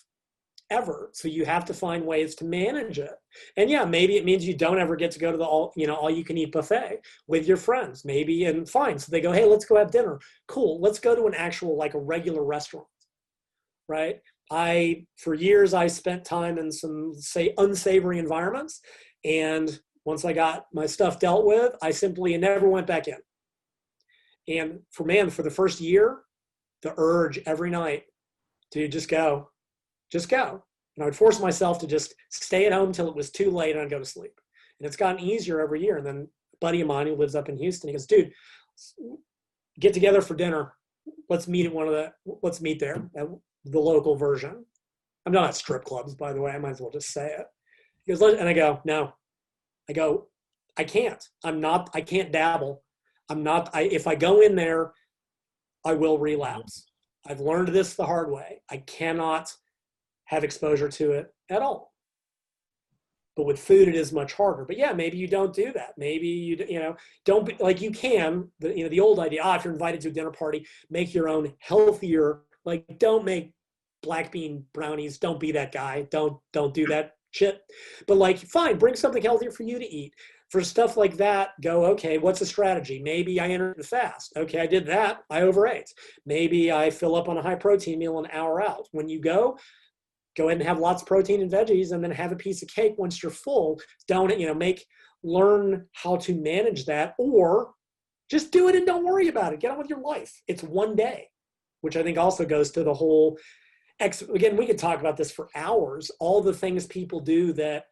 ever. So you have to find ways to manage it. And yeah, maybe it means you don't ever get to go to the all, you know, all you can eat buffet with your friends. Maybe and fine. So they go, "Hey, let's go have dinner." Cool. Let's go to an actual like a regular restaurant. Right? I for years I spent time in some say unsavory environments and once I got my stuff dealt with, I simply never went back in. And for man, for the first year, the urge every night to just go, just go. And I would force myself to just stay at home till it was too late and I'd go to sleep. And it's gotten easier every year. And then buddy of mine who lives up in Houston, he goes, dude, get together for dinner. Let's meet at one of the, let's meet there at the local version. I'm not at strip clubs, by the way. I might as well just say it. He goes, and I go, no. I go, I can't. I'm not, I can't dabble. I'm not, I, if I go in there, I will relapse. I've learned this the hard way. I cannot have exposure to it at all. But with food, it is much harder. But yeah, maybe you don't do that. Maybe you, you know, don't be like you can. The, you know, the old idea. Ah, if you're invited to a dinner party, make your own healthier. Like, don't make black bean brownies. Don't be that guy. Don't don't do that shit. But like, fine, bring something healthier for you to eat. For stuff like that, go, okay, what's the strategy? Maybe I enter the fast. Okay, I did that. I overate. Maybe I fill up on a high protein meal an hour out. When you go, go ahead and have lots of protein and veggies and then have a piece of cake once you're full. Don't, you know, make, learn how to manage that or just do it and don't worry about it. Get on with your life. It's one day, which I think also goes to the whole ex, again, we could talk about this for hours. All the things people do that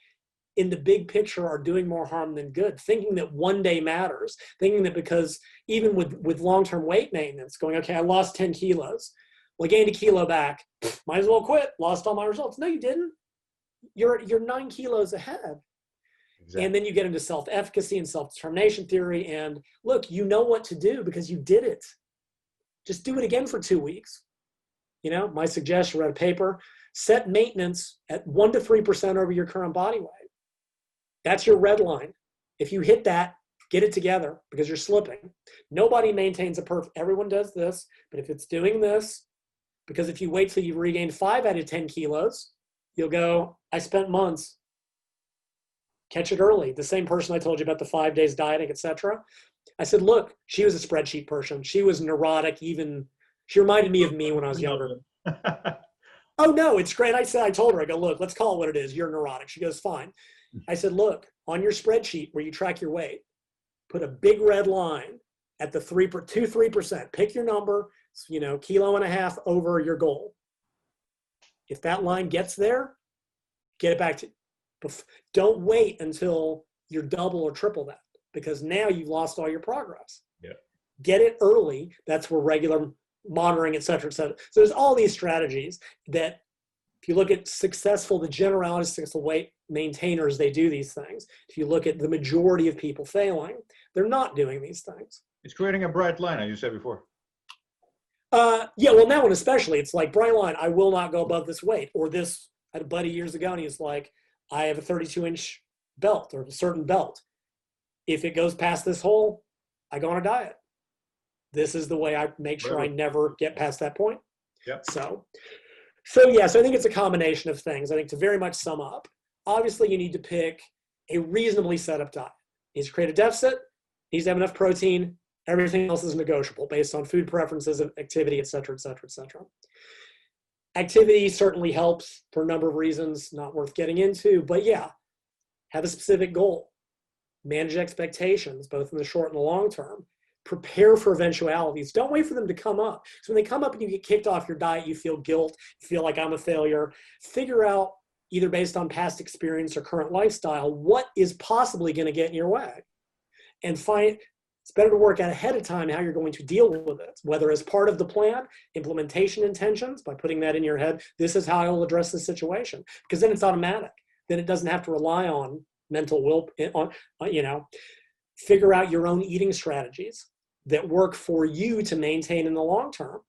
in the big picture are doing more harm than good thinking that one day matters thinking that because even with with long-term weight maintenance going okay i lost 10 kilos well I gained a kilo back. Might as well quit. Lost all my results. No you didn't. You're you're nine kilos ahead. Exactly. and then you get into self-efficacy and self-determination theory. And look you know what to do because you did it. Just do it again for two weeks. You know my suggestion read a paper set maintenance at 1 to 3% over your current body weight. That's your red line. If you hit that, get it together because you're slipping. Nobody maintains a perfect, everyone does this, but if it's doing this, because if you wait till you've regained five out of 10 kilos, you'll go, I spent months. Catch it early. The same person I told you about the five days dieting, etc. I said, look, she was a spreadsheet person. She was neurotic, even she reminded me of me when I was younger. oh no, it's great. I said I told her, I go, look, let's call it what it is. You're neurotic. She goes, fine. I said, look, on your spreadsheet where you track your weight, put a big red line at the three per two, three percent. Pick your number, you know, kilo and a half over your goal. If that line gets there, get it back to don't wait until you're double or triple that because now you've lost all your progress. Yeah. Get it early. That's where regular monitoring, et cetera, et cetera. So there's all these strategies that if you look at successful, the generality successful weight maintainers, they do these things. If you look at the majority of people failing, they're not doing these things. It's creating a bright line, as you said before. Uh, yeah, well, now one especially, it's like bright line. I will not go above this weight, or this. I had a buddy years ago, and he's like, I have a 32 inch belt or a certain belt. If it goes past this hole, I go on a diet. This is the way I make sure I never get past that point. Yep. So, so yes, I think it's a combination of things. I think to very much sum up, obviously you need to pick a reasonably set up diet. Needs to create a deficit, needs to have enough protein, everything else is negotiable based on food preferences, and activity, et cetera, et cetera, et cetera. Activity certainly helps for a number of reasons, not worth getting into, but yeah, have a specific goal. Manage expectations, both in the short and the long term prepare for eventualities. Don't wait for them to come up. So when they come up and you get kicked off your diet, you feel guilt, you feel like I'm a failure. Figure out either based on past experience or current lifestyle what is possibly going to get in your way, and find. It's better to work out ahead of time how you're going to deal with it, whether as part of the plan, implementation intentions, by putting that in your head, this is how I will address the situation. Because then it's automatic. Then it doesn't have to rely on mental will, eh, on, uh, you know, figure out your own eating strategies that work for you to maintain in the long term.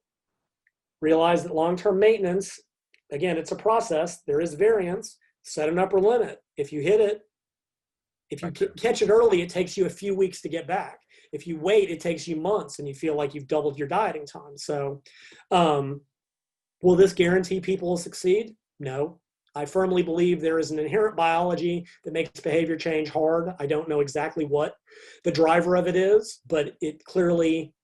Realize that long term maintenance, again, it's a process. There is variance. Set an upper limit. If you hit it, if you catch it early, it takes you a few weeks to get back. If you wait, it takes you months and you feel like you've doubled your dieting time. So, um, will this guarantee people will succeed? No. I firmly believe there is an inherent biology that makes behavior change hard. I don't know exactly what the driver of it is, but it clearly,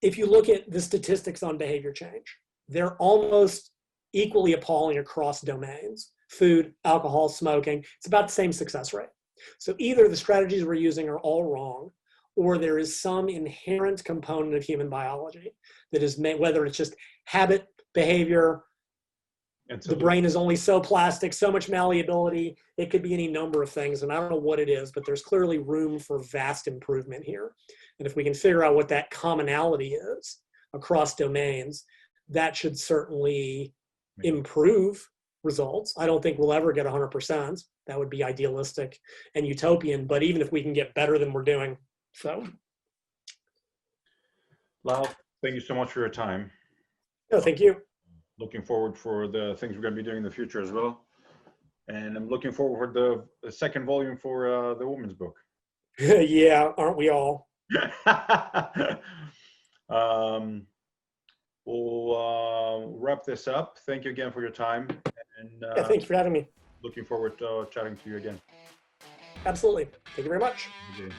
if you look at the statistics on behavior change, they're almost equally appalling across domains food, alcohol, smoking. It's about the same success rate. So either the strategies we're using are all wrong, or there is some inherent component of human biology that is made, whether it's just habit, behavior, the brain is only so plastic, so much malleability. It could be any number of things, and I don't know what it is, but there's clearly room for vast improvement here. And if we can figure out what that commonality is across domains, that should certainly improve results. I don't think we'll ever get 100%. That would be idealistic and utopian, but even if we can get better than we're doing, so Lyle, thank you so much for your time. No, thank you. Looking forward for the things we're going to be doing in the future as well. And I'm looking forward to the, the second volume for uh, the woman's book. yeah, aren't we all? um, we'll uh, wrap this up. Thank you again for your time. And uh, Yeah, thank you for having me. looking forward to uh, chatting to you again. Absolutely. Thank you very much. Okay.